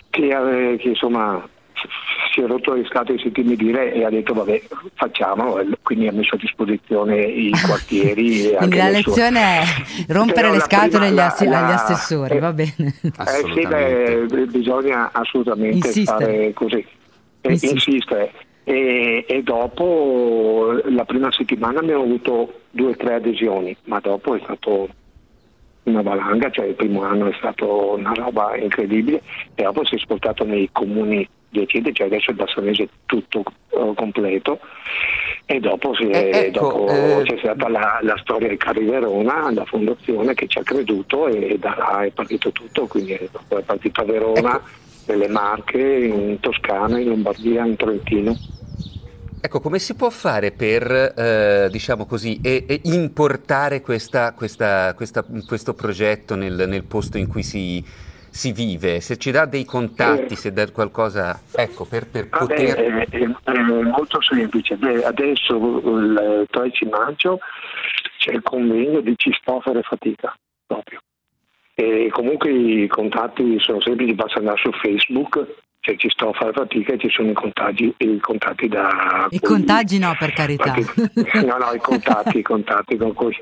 Speaker 10: che, ave- che insomma si è rotto le scatole di sentirmi dire e ha detto vabbè facciamolo, e quindi ha messo a disposizione i quartieri. e
Speaker 2: quindi la
Speaker 10: le sue-
Speaker 2: lezione è rompere
Speaker 10: Però
Speaker 2: le scatole
Speaker 10: prima-
Speaker 2: agli,
Speaker 10: la-
Speaker 2: agli assessori,
Speaker 10: eh,
Speaker 2: va bene.
Speaker 10: Eh sì, beh, bisogna assolutamente
Speaker 2: Insistere.
Speaker 10: fare così, e
Speaker 2: Insistere.
Speaker 10: insistere. E, e dopo la prima settimana abbiamo avuto due o tre adesioni, ma dopo è stato una valanga, cioè il primo anno è stato una roba incredibile e dopo si è esportato nei comuni adiacente, cioè adesso il Bassanese è tutto eh, completo e dopo, si è-
Speaker 6: Eh, ecco,
Speaker 10: dopo
Speaker 6: eh,
Speaker 10: c'è stata la, la storia di Cari Verona, la fondazione che ci ha creduto e da là è partito tutto, quindi dopo è partito a Verona,
Speaker 6: Ecco.
Speaker 10: Nelle Marche, in Toscana, in Lombardia, in Trentino.
Speaker 6: Ecco, come si può fare per, eh, diciamo così, e- e importare questa- questa- questa- questo progetto nel, nel posto in cui si, si vive? Se ci dà dei contatti, se dà qualcosa, ecco, per, per
Speaker 10: Vabbè,
Speaker 6: poter...
Speaker 10: è, è- è molto semplice. Beh, adesso il 13 maggio c'è il convegno di Cistoforo e Fatica proprio. E comunque i contatti sono semplici, basta andare su Facebook, c'è Cistoforo e Fatica e ci sono i contagi, i contatti da...
Speaker 2: I contagi no, per carità.
Speaker 10: no, no, i contatti, i contatti con cui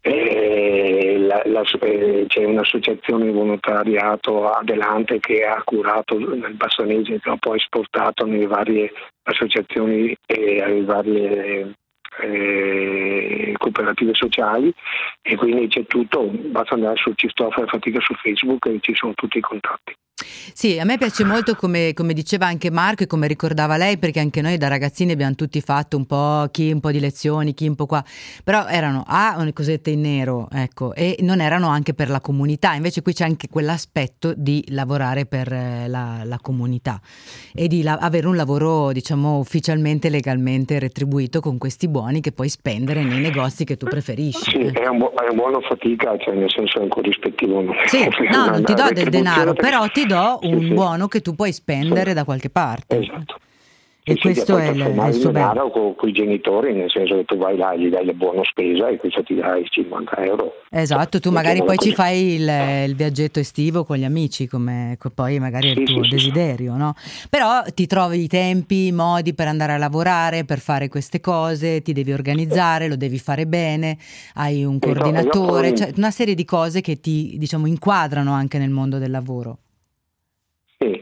Speaker 10: eh, la- la- eh, c'è un'associazione di volontariato Adelante che ha curato nel Bassanese che ha poi esportato nelle varie associazioni e alle varie eh, cooperative sociali e quindi c'è tutto, basta andare su Cistoforo e Fatica su Facebook e ci sono tutti i contatti.
Speaker 2: Sì, a me piace molto come, come diceva anche Marco e come ricordava lei, perché anche noi da ragazzini abbiamo tutti fatto un po' chi un po' di lezioni, chi un po' qua, però erano A, le cosette in nero, ecco, e non erano anche per la comunità, invece qui c'è anche quell'aspetto di lavorare per eh, la, la comunità e di la- avere un lavoro, diciamo, ufficialmente, legalmente retribuito con questi buoni che puoi spendere nei negozi che tu preferisci.
Speaker 10: Sì,
Speaker 2: eh.
Speaker 10: è un, bu- è un buono fatica, cioè nel senso è un corrispettivo.
Speaker 2: Sì, no, non ti do del denaro, però ti do
Speaker 10: Sì,
Speaker 2: un
Speaker 10: sì.
Speaker 2: buono che tu puoi spendere
Speaker 10: Sì.
Speaker 2: da qualche parte.
Speaker 10: Esatto.
Speaker 2: E questo è il, il
Speaker 10: il
Speaker 2: suo
Speaker 10: denaro con, i genitori, nel senso che tu vai là e gli dai la buona spesa e questo ti dai 50 euro.
Speaker 2: Esatto, tu magari poi ci fai il, il viaggetto estivo con gli amici, come co- poi magari è il tuo desiderio, no? Però ti trovi i tempi, i modi per andare a lavorare, per fare queste cose, ti devi organizzare, lo devi fare bene, hai un
Speaker 10: Esatto,
Speaker 2: coordinatore, cioè una serie di cose che ti, diciamo, inquadrano anche nel mondo del lavoro.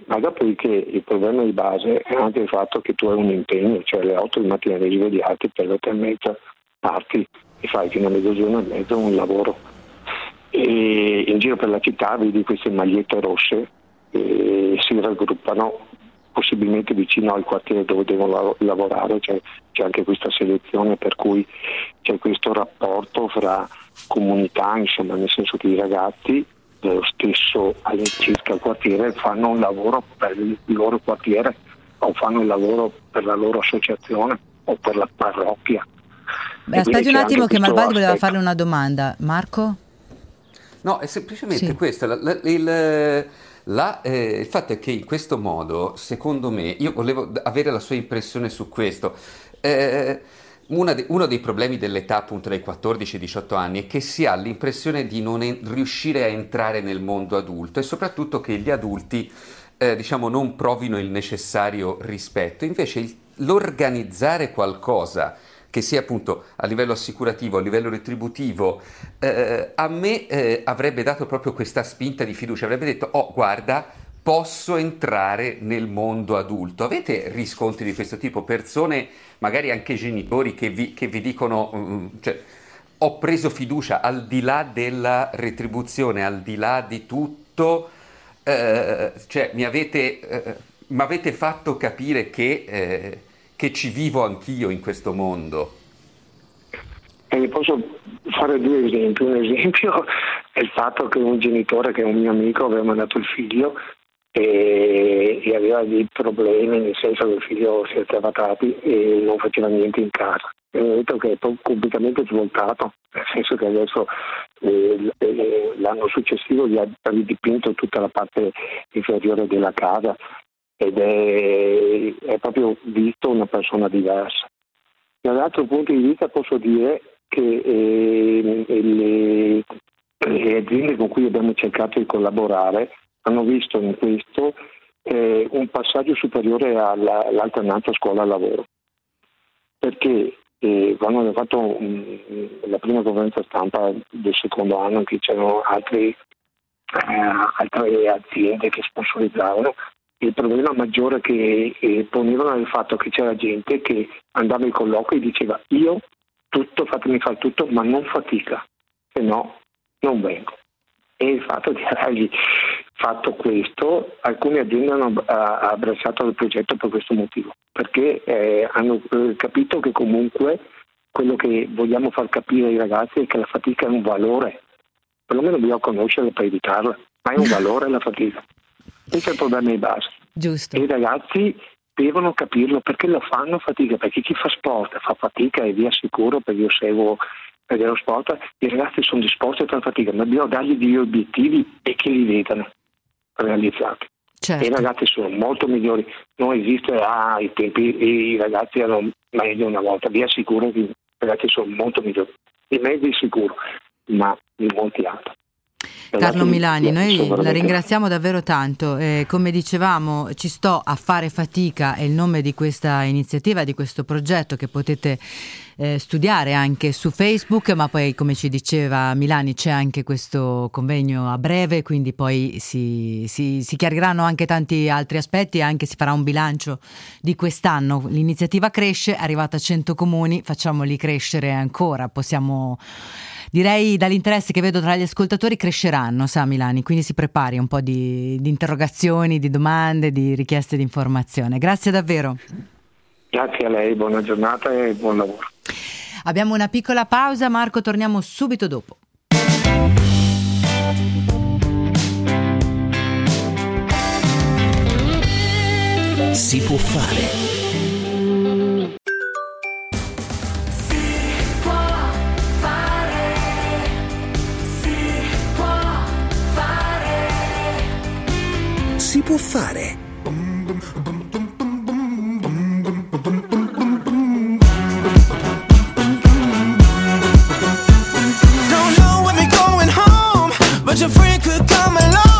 Speaker 10: Ma dopodiché il problema di base è anche il fatto che tu hai un impegno, cioè alle 8 di mattina devi svegliarti, per le 8 e mezza parti e fai fino a mezzogiorno e mezzo un lavoro. E in giro per la città vedi queste magliette rosse e si raggruppano possibilmente vicino al quartiere dove devono lav- lavorare, c'è, c'è anche questa selezione per cui c'è questo rapporto fra comunità, insomma, nel senso che i ragazzi dello stesso all'incirca quartiere fanno un lavoro per il loro quartiere o fanno il lavoro per la loro associazione o per la parrocchia.
Speaker 2: Beh, aspetti un attimo che
Speaker 10: questo
Speaker 2: Malvaldi voleva
Speaker 10: aspetto.
Speaker 2: farle una domanda. Marco?
Speaker 6: No, è semplicemente
Speaker 2: Sì.
Speaker 6: questo. la- la- il, la- eh, il fatto è che in questo modo, secondo me, io volevo avere la sua impressione su questo. Eh, de- uno dei problemi dell'età appunto dai 14 ai 18 anni è che si ha l'impressione di non en- riuscire a entrare nel mondo adulto e soprattutto che gli adulti eh, diciamo non provino il necessario rispetto. Invece il- l'organizzare qualcosa che sia appunto a livello assicurativo, a livello retributivo, eh, a me eh, avrebbe dato proprio questa spinta di fiducia, avrebbe detto, oh guarda, posso entrare nel mondo adulto. Avete riscontri di questo tipo? Persone, magari anche genitori, che vi, che vi dicono, mm, cioè, ho preso fiducia al di là della retribuzione, al di là di tutto, eh, cioè mi avete, eh, avete fatto capire che, eh, che ci vivo anch'io in questo mondo.
Speaker 10: Posso fare due esempi. Un esempio è il fatto che un genitore, che è un mio amico, aveva mandato il figlio e, e aveva dei problemi, nel senso che il figlio si stava trapi e non faceva niente in casa. E ho detto che è completamente svoltato, nel senso che adesso eh, eh, l'anno successivo gli ha ridipinto tutta la parte inferiore della casa ed è, è proprio visto una persona diversa. Dall'altro punto di vista posso dire che eh, le, le aziende con cui abbiamo cercato di collaborare hanno visto in questo eh, un passaggio superiore alla- all'alternanza scuola-lavoro. Perché eh, quando abbiamo fatto mm, la prima conferenza stampa del secondo anno, in cui c'erano altri, eh, altre aziende che sponsorizzavano, il problema maggiore che eh, ponevano era il fatto che c'era gente che andava ai colloqui e diceva io tutto, fatemi fare tutto, ma non fatica, se no non vengo. E il fatto di dargli fatto questo, alcune aziende hanno abbracciato il progetto per questo motivo, perché eh, hanno eh, capito che comunque quello che vogliamo far capire ai ragazzi è che la fatica è un valore, perlomeno bisogna conoscerla per evitarla, ma è un valore la fatica. Questo è il problema di base.
Speaker 2: Giusto.
Speaker 10: E i ragazzi devono capirlo perché lo fanno fatica, perché chi fa sport fa fatica e vi assicuro, perché io seguo perché lo sport, i ragazzi sono disposti a fare fatica, ma dobbiamo dargli degli obiettivi e che li vedano realizzati.
Speaker 2: Certo.
Speaker 10: E i ragazzi sono molto migliori, non esiste ah, i tempi, i ragazzi erano meglio una volta, vi assicuro che i ragazzi sono molto migliori, i mezzi sicuro, ma di molti altri.
Speaker 2: Carlo Milani, noi la ringraziamo davvero tanto. Eh, come dicevamo, ci sto a fare fatica è il nome di questa iniziativa, di questo progetto che potete eh, studiare anche su Facebook, ma poi come ci diceva Milani c'è anche questo convegno a breve, quindi poi si, si- si chiariranno anche tanti altri aspetti e anche si farà un bilancio di quest'anno. L'iniziativa cresce, è arrivata a 100 comuni, facciamoli crescere ancora, possiamo... Direi dall'interesse che vedo tra gli ascoltatori cresceranno, sa Milani, quindi si prepari un po' di, di interrogazioni, di domande, di richieste di informazione. Grazie davvero.
Speaker 10: Grazie a lei, buona giornata e buon lavoro.
Speaker 2: Abbiamo una piccola pausa, Marco, torniamo subito dopo.
Speaker 1: Si può fare.
Speaker 11: Può fare.
Speaker 12: Don't know when we're going home, but your friend could come along.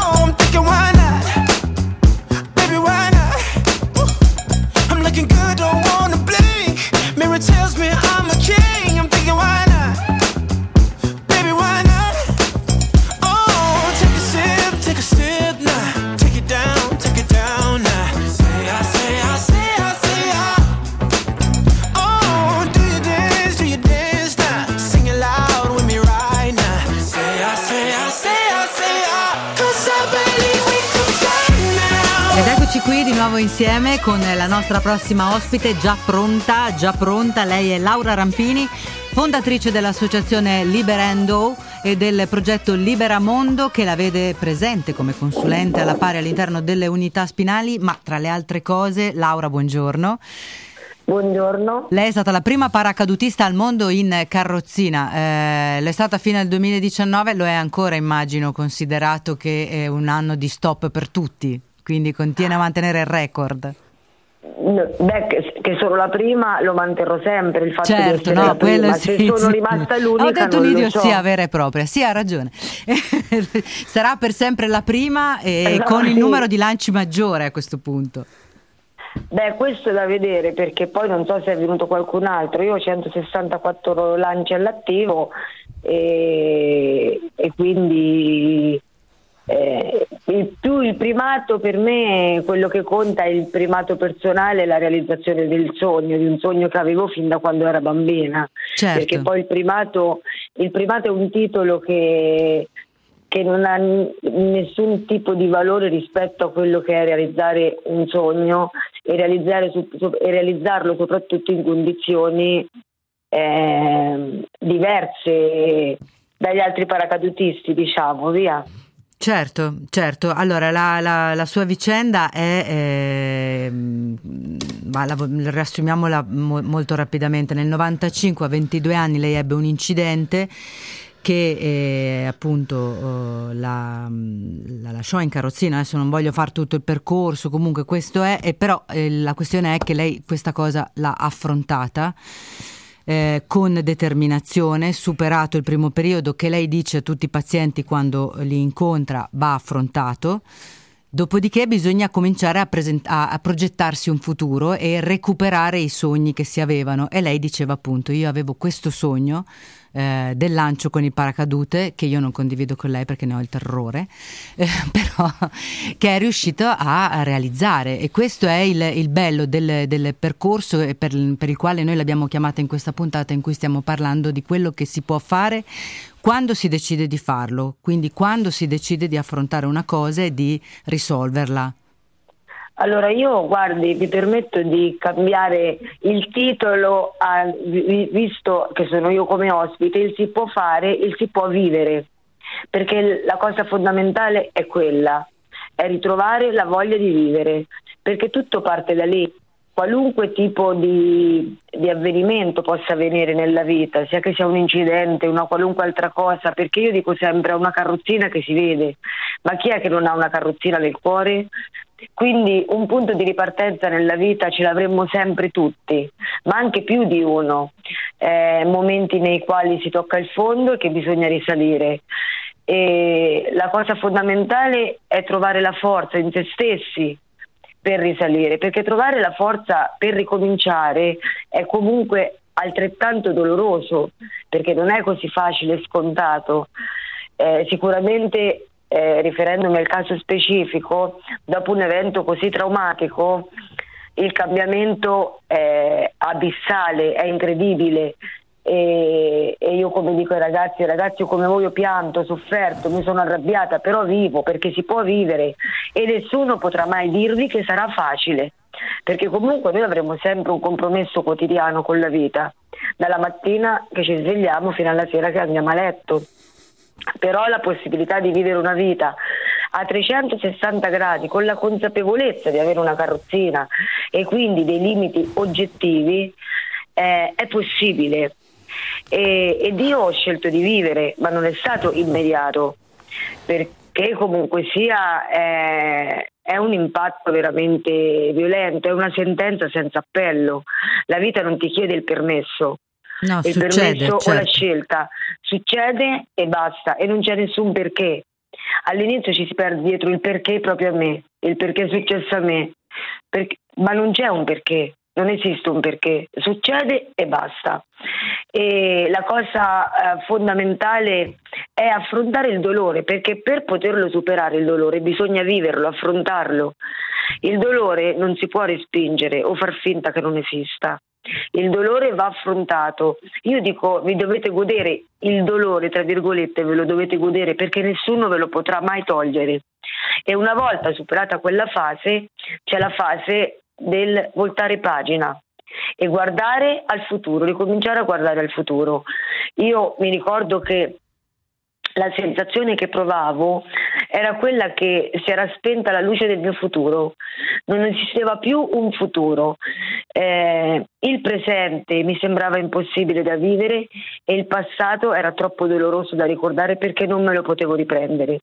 Speaker 2: Qui di nuovo insieme con la nostra prossima ospite già pronta, già pronta. Lei è Laura Rampini, fondatrice dell'associazione Liberendo e del progetto Libera Mondo che la vede presente come consulente alla pari all'interno delle unità spinali, ma tra le altre cose, Laura, buongiorno.
Speaker 13: Buongiorno.
Speaker 2: Lei è stata la prima paracadutista al mondo in carrozzina, eh, lo è stata fino al 2019, lo è ancora immagino, considerato che è un anno di stop per tutti, quindi continua a mantenere il record.
Speaker 13: Beh, che, sono la prima lo manterrò sempre il fatto di
Speaker 2: Certo,
Speaker 13: essere
Speaker 2: no,
Speaker 13: la prima.
Speaker 2: quello
Speaker 13: Se
Speaker 2: sì,
Speaker 13: sono
Speaker 2: sì.
Speaker 13: rimasta l'unica
Speaker 2: Ho detto un'idiozia
Speaker 13: so.
Speaker 2: vera e propria, sì, ha ragione. Sarà per sempre la prima e
Speaker 13: No,
Speaker 2: con il
Speaker 13: sì.
Speaker 2: numero di lanci maggiore a questo punto.
Speaker 13: Beh, questo è da vedere perché poi non so se è venuto qualcun altro. Io ho 164 lanci all'attivo e, e quindi eh, il, più il primato per me, quello che conta è il primato personale la realizzazione del sogno, di un sogno che avevo fin da quando era bambina.
Speaker 2: Certo.
Speaker 13: Perché poi il primato, il primato è un titolo che che non ha nessun tipo di valore rispetto a quello che è realizzare un sogno e, realizzare su- e realizzarlo soprattutto in condizioni ehm, diverse dagli altri paracadutisti, diciamo, via.
Speaker 2: Certo, certo. Allora, la, la- la sua vicenda è, ehm, ma la, riassumiamola mo- molto rapidamente. Nel 95, a 22 anni, lei ebbe un incidente che eh, appunto eh, la, la lasciò in carrozzina. Adesso non voglio fare tutto il percorso, comunque questo è, però eh, la questione è che lei questa cosa l'ha affrontata eh, con determinazione, superato il primo periodo che lei dice a tutti i pazienti quando li incontra va affrontato. Dopodiché bisogna cominciare a, present- a- progettarsi un futuro e recuperare i sogni che si avevano. E lei diceva appunto: Io avevo questo sogno, eh, del lancio con il paracadute, che io non condivido con lei perché ne ho il terrore, eh, però che è riuscito a, realizzare e questo è il, il bello del, del percorso per, per il quale noi l'abbiamo chiamata in questa puntata in cui stiamo parlando di quello che si può fare quando si decide di farlo, quindi quando si decide di affrontare una cosa e di risolverla.
Speaker 13: Allora io, guardi, vi permetto di cambiare il titolo, a- vi- visto che sono io come ospite, il si può fare, il si può vivere, perché la cosa fondamentale è quella, è ritrovare la voglia di vivere, perché tutto parte da lì. Qualunque tipo di, di avvenimento possa avvenire nella vita, sia che sia un incidente, una qualunque altra cosa, perché io dico sempre una carrozzina che si vede, ma chi è che non ha una carrozzina nel cuore? Quindi un punto di ripartenza nella vita ce l'avremmo sempre tutti, ma anche più di uno. Eh, momenti nei quali si tocca il fondo e che bisogna risalire. E la cosa fondamentale è trovare la forza in se stessi per risalire, perché trovare la forza per ricominciare è comunque altrettanto doloroso, perché non è così facile e scontato. Eh, sicuramente eh, riferendomi al caso specifico, dopo un evento così traumatico, il cambiamento è abissale, è incredibile. E, e io come dico ai ragazzi, ragazzi come voi ho pianto, ho sofferto, mi sono arrabbiata, però vivo perché si può vivere e nessuno potrà mai dirvi che sarà facile, perché comunque noi avremo sempre un compromesso quotidiano con la vita, dalla mattina che ci svegliamo fino alla sera che andiamo a letto però la possibilità di vivere una vita a 360 gradi con la consapevolezza di avere una carrozzina e quindi dei limiti oggettivi eh, è possibile e, ed io ho scelto di vivere ma non è stato immediato perché comunque sia eh, è un impatto veramente violento, è una sentenza senza appello. La vita non ti chiede il permesso,
Speaker 2: No,
Speaker 13: il
Speaker 2: succede,
Speaker 13: permesso o la
Speaker 2: certo.
Speaker 13: scelta. Succede e basta e non c'è nessun perché. All'inizio ci si perde dietro il perché proprio a me, il perché è successo a me, Perché- ma non c'è un perché, non esiste un perché, succede e basta. E la cosa eh, fondamentale è affrontare il dolore, perché per poterlo superare il dolore bisogna viverlo, affrontarlo. Il dolore non si può respingere o far finta che non esista. Il dolore va affrontato. Io dico, vi dovete godere il dolore, tra virgolette, ve lo dovete godere perché nessuno ve lo potrà mai togliere. E una volta superata quella fase, c'è la fase del voltare pagina e guardare al futuro, ricominciare a guardare al futuro. Io mi ricordo che la sensazione che provavo era quella che si era spenta la luce del mio futuro, non esisteva più un futuro. Eh, il presente mi sembrava impossibile da vivere e il passato era troppo doloroso da ricordare perché non me lo potevo riprendere.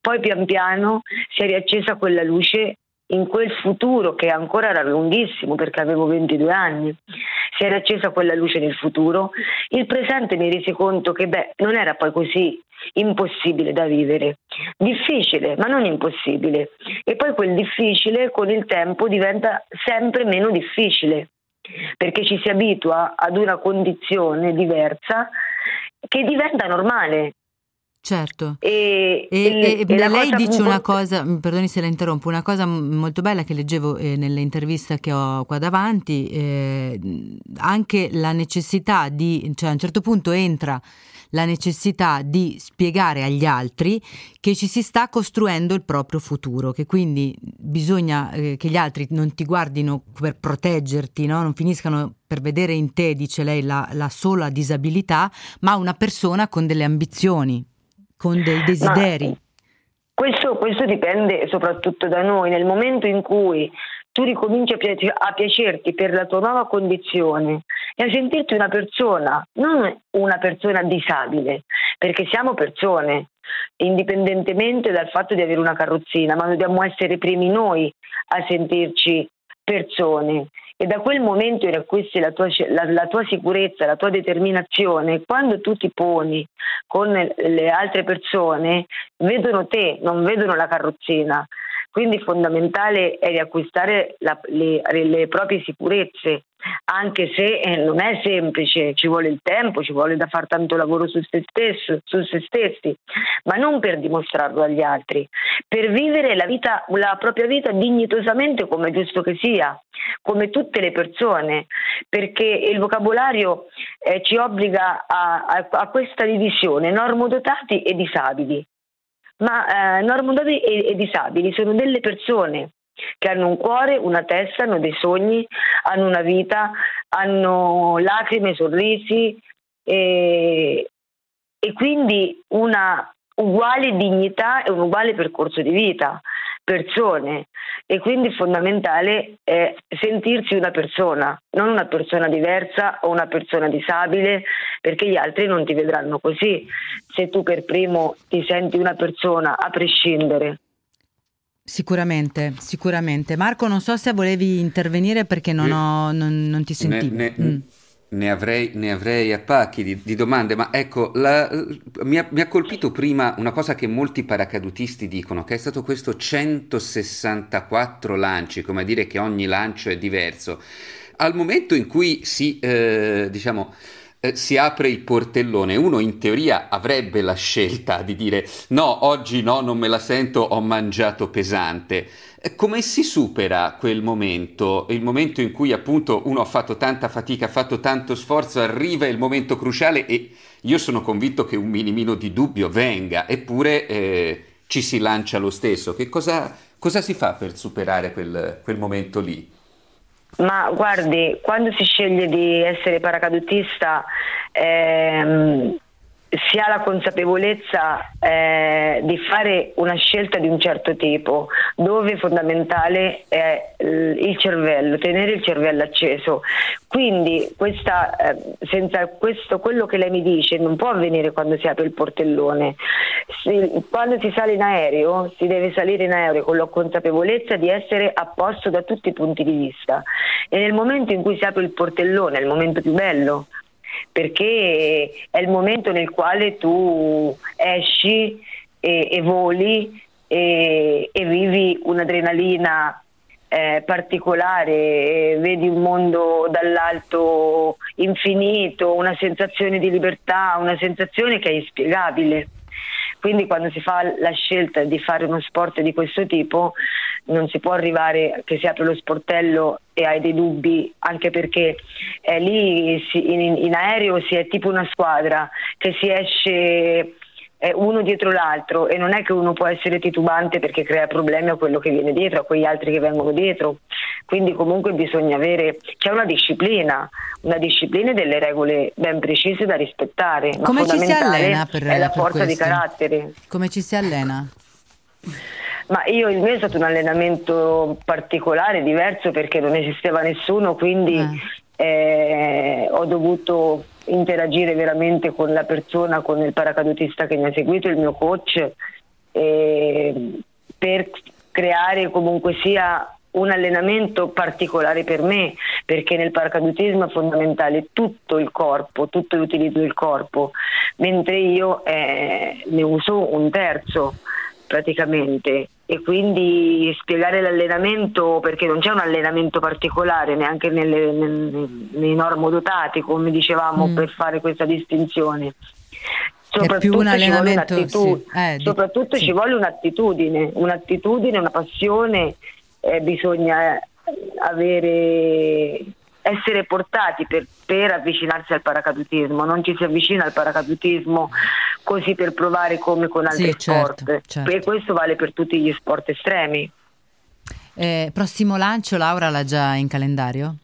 Speaker 13: Poi pian piano si è riaccesa quella luce in quel futuro che ancora era lunghissimo perché avevo 22 anni, si era accesa quella luce nel futuro, il presente mi resi conto che beh, non era poi così impossibile da vivere, difficile ma non impossibile e poi quel difficile con il tempo diventa sempre meno difficile perché ci si abitua ad una condizione diversa che diventa normale.
Speaker 2: Certo.
Speaker 13: E,
Speaker 2: E, e-
Speaker 13: e la
Speaker 2: lei dice una cosa, perdoni se la interrompo, una cosa molto bella che leggevo eh, nell'intervista che ho qua davanti, eh, anche la necessità di, cioè a un certo punto entra la necessità di spiegare agli altri che ci si sta costruendo il proprio futuro, che quindi bisogna eh, che gli altri non ti guardino per proteggerti, no? non finiscano per vedere in te, dice lei, la, la sola disabilità, ma una persona con delle ambizioni, con dei desideri.
Speaker 13: Questo, questo dipende soprattutto da noi. Nel momento in cui tu ricominci a, piace- a piacerti per la tua nuova condizione e a sentirti una persona, non una persona disabile, perché siamo persone, indipendentemente dal fatto di avere una carrozzina, ma dobbiamo essere primi noi a sentirci persone. E da quel momento in cui la tua, la- la tua sicurezza, la tua determinazione, quando tu ti poni con le altre persone, vedono te, non vedono la carrozzina. Quindi fondamentale è riacquistare la- le, le proprie sicurezze, anche se eh, non è semplice, ci vuole il tempo, ci vuole da fare tanto lavoro su se, stesso, su se stessi, ma non per dimostrarlo agli altri, per vivere la, vita, la propria vita dignitosamente come è giusto che sia, come tutte le persone, perché il vocabolario eh, ci obbliga a, a- a questa divisione normodotati e disabili. Ma eh, normodotati e, e disabili sono delle persone che hanno un cuore, una testa, hanno dei sogni, hanno una vita, hanno lacrime, sorrisi e, e quindi una uguale dignità e un uguale percorso di vita, persone e quindi fondamentale è sentirsi una persona, non una persona diversa o una persona disabile, perché gli altri non ti vedranno così. Se tu per primo ti senti una persona, a prescindere.
Speaker 2: Sicuramente, sicuramente. Marco, non so se volevi intervenire perché non, ho, non, non ti
Speaker 6: Ne,
Speaker 2: sentivo.
Speaker 6: ne-
Speaker 2: Mm.
Speaker 6: Ne avrei, ne avrei a pacchi di, di domande, ma ecco, la- mi, ha, mi ha colpito prima una cosa che molti paracadutisti dicono, che è stato questo 164 lanci, come a dire che ogni lancio è diverso. Al momento in cui si, eh, diciamo, eh, si apre il portellone, uno in teoria avrebbe la scelta di dire no, oggi no, non me la sento, ho mangiato pesante. Come si supera quel momento, il momento in cui appunto uno ha fatto tanta fatica, ha fatto tanto sforzo, arriva il momento cruciale e io sono convinto che un minimino di dubbio venga, eppure eh, ci si lancia lo stesso. Che cosa, cosa si fa per superare quel, quel momento lì?
Speaker 13: Ma guardi, quando si sceglie di essere paracadutista ehm, si ha la consapevolezza eh, di fare una scelta di un certo tipo, dove fondamentale è eh, il cervello, tenere il cervello acceso. Quindi questa, eh, senza questo, quello che lei mi dice non può avvenire quando si apre il portellone. Si- quando si sale in aereo si deve salire in aereo con la consapevolezza di essere a posto da tutti i punti di vista e nel momento in cui si apre il portellone è il momento più bello perché è il momento nel quale tu esci e, e voli e, e vivi un'adrenalina eh, particolare, vedi un mondo dall'alto infinito, una sensazione di libertà, una sensazione che è inspiegabile. Quindi quando si fa la scelta di fare uno sport di questo tipo non si può arrivare che si apre lo sportello e hai dei dubbi, anche perché eh, lì si- in, in aereo si è tipo una squadra che si esce eh, uno dietro l'altro e non è che uno può essere titubante perché crea problemi a quello che viene dietro, a quegli altri che vengono dietro. Quindi comunque bisogna avere, c'è una disciplina, una disciplina e delle regole ben precise da rispettare. Ma
Speaker 2: Come ci si allena per,
Speaker 13: è la
Speaker 2: per
Speaker 13: forza di
Speaker 2: questo?
Speaker 13: carattere.
Speaker 2: Come ci si allena?
Speaker 13: Ma io il mio è stato un allenamento particolare, diverso perché non esisteva nessuno, quindi eh, ho dovuto interagire veramente con la persona, con il paracadutista che mi ha seguito, il mio coach, eh, per creare comunque sia un allenamento particolare per me, perché nel paracadutismo è fondamentale tutto il corpo, tutto l'utilizzo del corpo, mentre io eh, ne uso un terzo praticamente e quindi spiegare l'allenamento perché non c'è un allenamento particolare neanche nelle, nel- nei normodotati come dicevamo
Speaker 2: Mm.
Speaker 13: per fare questa distinzione
Speaker 2: un
Speaker 13: ci vuole
Speaker 2: sì. Eh,
Speaker 13: soprattutto
Speaker 2: sì.
Speaker 13: ci vuole un'attitudine un'attitudine, una passione eh, bisogna avere essere portati per, per avvicinarsi al paracadutismo non ci si avvicina al paracadutismo così per provare come con altri
Speaker 2: Sì, certo,
Speaker 13: sport
Speaker 2: certo.
Speaker 13: e questo vale per tutti gli sport estremi
Speaker 2: Eh, prossimo lancio, Laura l'ha già in calendario?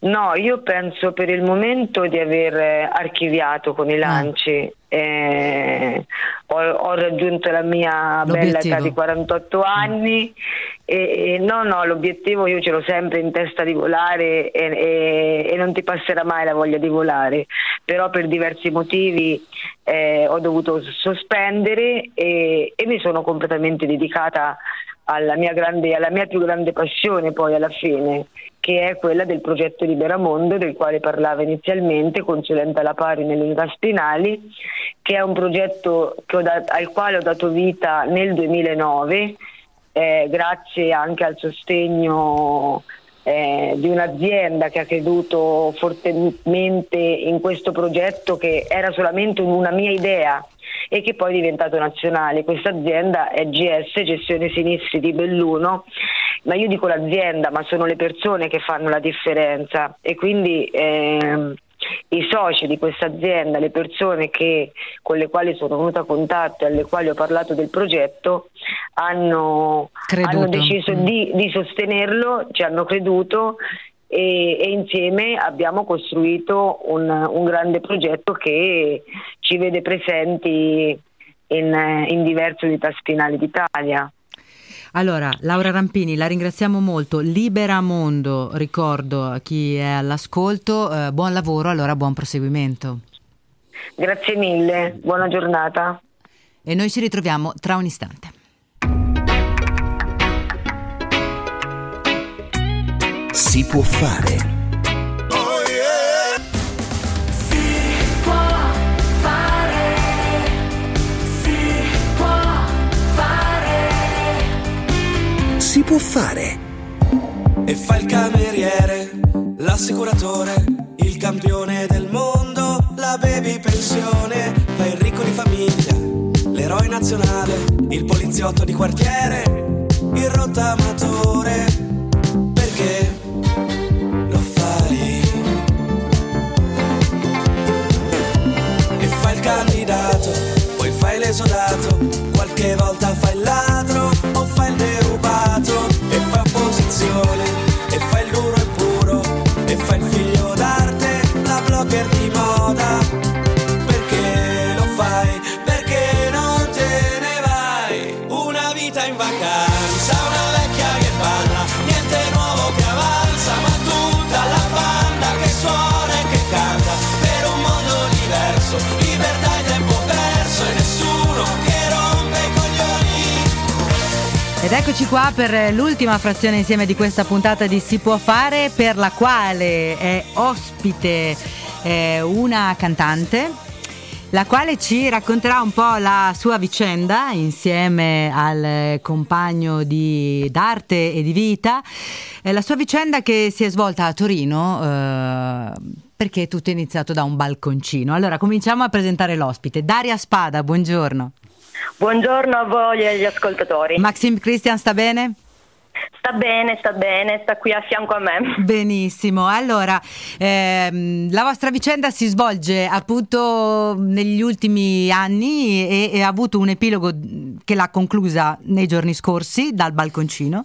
Speaker 13: No, io penso per il momento di aver archiviato con i
Speaker 2: Ah.
Speaker 13: lanci. Eh, ho, ho raggiunto la mia bella
Speaker 2: L'obiettivo.
Speaker 13: età di 48 anni e, e no, no, l'obiettivo io ce l'ho sempre in testa di volare e, e- e non ti passerà mai la voglia di volare, però per diversi motivi eh, ho dovuto sospendere e, e mi sono completamente dedicata alla mia, grande, alla mia più grande passione poi alla fine, che è quella del progetto Liberamondo, del quale parlava inizialmente, consulente alla pari nelle unità spinali, che è un progetto dat- al quale ho dato vita nel 2009 eh, grazie anche al sostegno eh, di un'azienda che ha creduto fortemente in questo progetto che era solamente una mia idea e che poi è diventato nazionale. Questa azienda è GS Gestione Sinistri di Belluno, ma io dico l'azienda, ma sono le persone che fanno la differenza e quindi ehm, i soci di questa azienda, le persone che, con le quali sono venuta a contatto e alle quali ho parlato del progetto, hanno, hanno deciso
Speaker 2: Mm.
Speaker 13: di, di sostenerlo, ci hanno creduto e, e insieme abbiamo costruito un, un grande progetto che ci vede presenti in, in diverse unità spinali d'Italia.
Speaker 2: Allora, Laura Rampini, la ringraziamo molto. Libera Mondo, ricordo a chi è all'ascolto, eh, buon lavoro, allora buon proseguimento.
Speaker 13: Grazie mille, buona giornata.
Speaker 2: E noi ci ritroviamo tra un istante.
Speaker 1: Si può fare.
Speaker 4: Si può fare.
Speaker 14: E fa il cameriere, l'assicuratore, il campione del mondo, la baby pensione, fa il ricco di famiglia, l'eroe nazionale, il poliziotto di quartiere, il rottamatore, perché lo fai? E fa il candidato, poi fai l'esodato, qualche volta fai il
Speaker 2: Ed eccoci qua per l'ultima frazione insieme di questa puntata di Si può fare, per la quale è ospite eh, una cantante. La quale ci racconterà un po' la sua vicenda insieme al eh, compagno di, d'arte e di vita. Eh, la sua vicenda che si è svolta a Torino eh, perché tutto è iniziato da un balconcino. Allora cominciamo a presentare l'ospite. Daria Spada, buongiorno.
Speaker 15: Buongiorno a voi e agli ascoltatori.
Speaker 2: Maxim Christian sta bene?
Speaker 15: Sta bene, sta bene, sta qui a fianco a me.
Speaker 2: Benissimo, allora ehm, la vostra vicenda si svolge appunto negli ultimi anni e, e ha avuto un epilogo che l'ha conclusa nei giorni scorsi dal balconcino,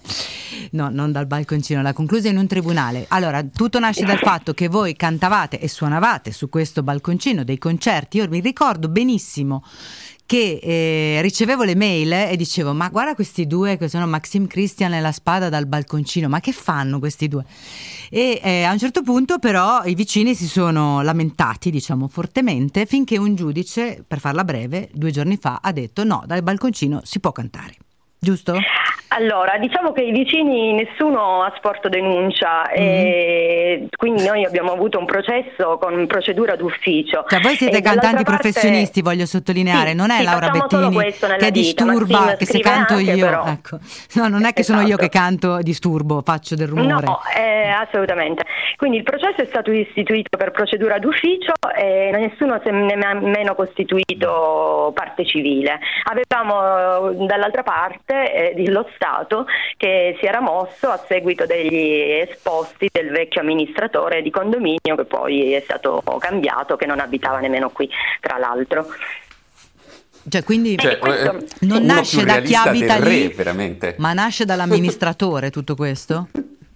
Speaker 2: no non dal balconcino, l'ha conclusa in un tribunale. Allora tutto nasce dal fatto che voi cantavate e suonavate su questo balconcino dei concerti, io mi ricordo benissimo che eh, ricevevo le mail e dicevo ma guarda questi due che sono Maxim Christian e la spada dal balconcino ma che fanno questi due? E eh, a un certo punto però i vicini si sono lamentati diciamo fortemente finché un giudice per farla breve due giorni fa ha detto no dal balconcino si può cantare giusto?
Speaker 15: Allora, diciamo che i vicini nessuno ha sporto denuncia e quindi noi abbiamo avuto un processo con procedura d'ufficio.
Speaker 2: Cioè voi siete
Speaker 15: E
Speaker 2: cantanti
Speaker 15: parte-
Speaker 2: professionisti, voglio sottolineare,
Speaker 15: Sì,
Speaker 2: non è
Speaker 15: sì,
Speaker 2: Laura Bettini che
Speaker 15: vita.
Speaker 2: disturba, che se canto
Speaker 15: anche,
Speaker 2: io,
Speaker 15: però.
Speaker 2: ecco. No, non è che sono io
Speaker 15: Esatto.
Speaker 2: che canto disturbo, faccio del rumore.
Speaker 15: No, eh, assolutamente. Quindi il processo è stato istituito per procedura d'ufficio e nessuno si è nemmeno costituito parte civile. Avevamo eh, dall'altra parte eh, lo Stato che si era mosso a seguito degli esposti del vecchio amministratore di condominio che poi è stato cambiato, che non abitava nemmeno qui, tra l'altro.
Speaker 2: Cioè, quindi
Speaker 6: Cioè, eh,
Speaker 2: non nasce da chi abita
Speaker 6: re,
Speaker 2: lì,
Speaker 6: veramente.
Speaker 2: ma nasce dall'amministratore tutto questo?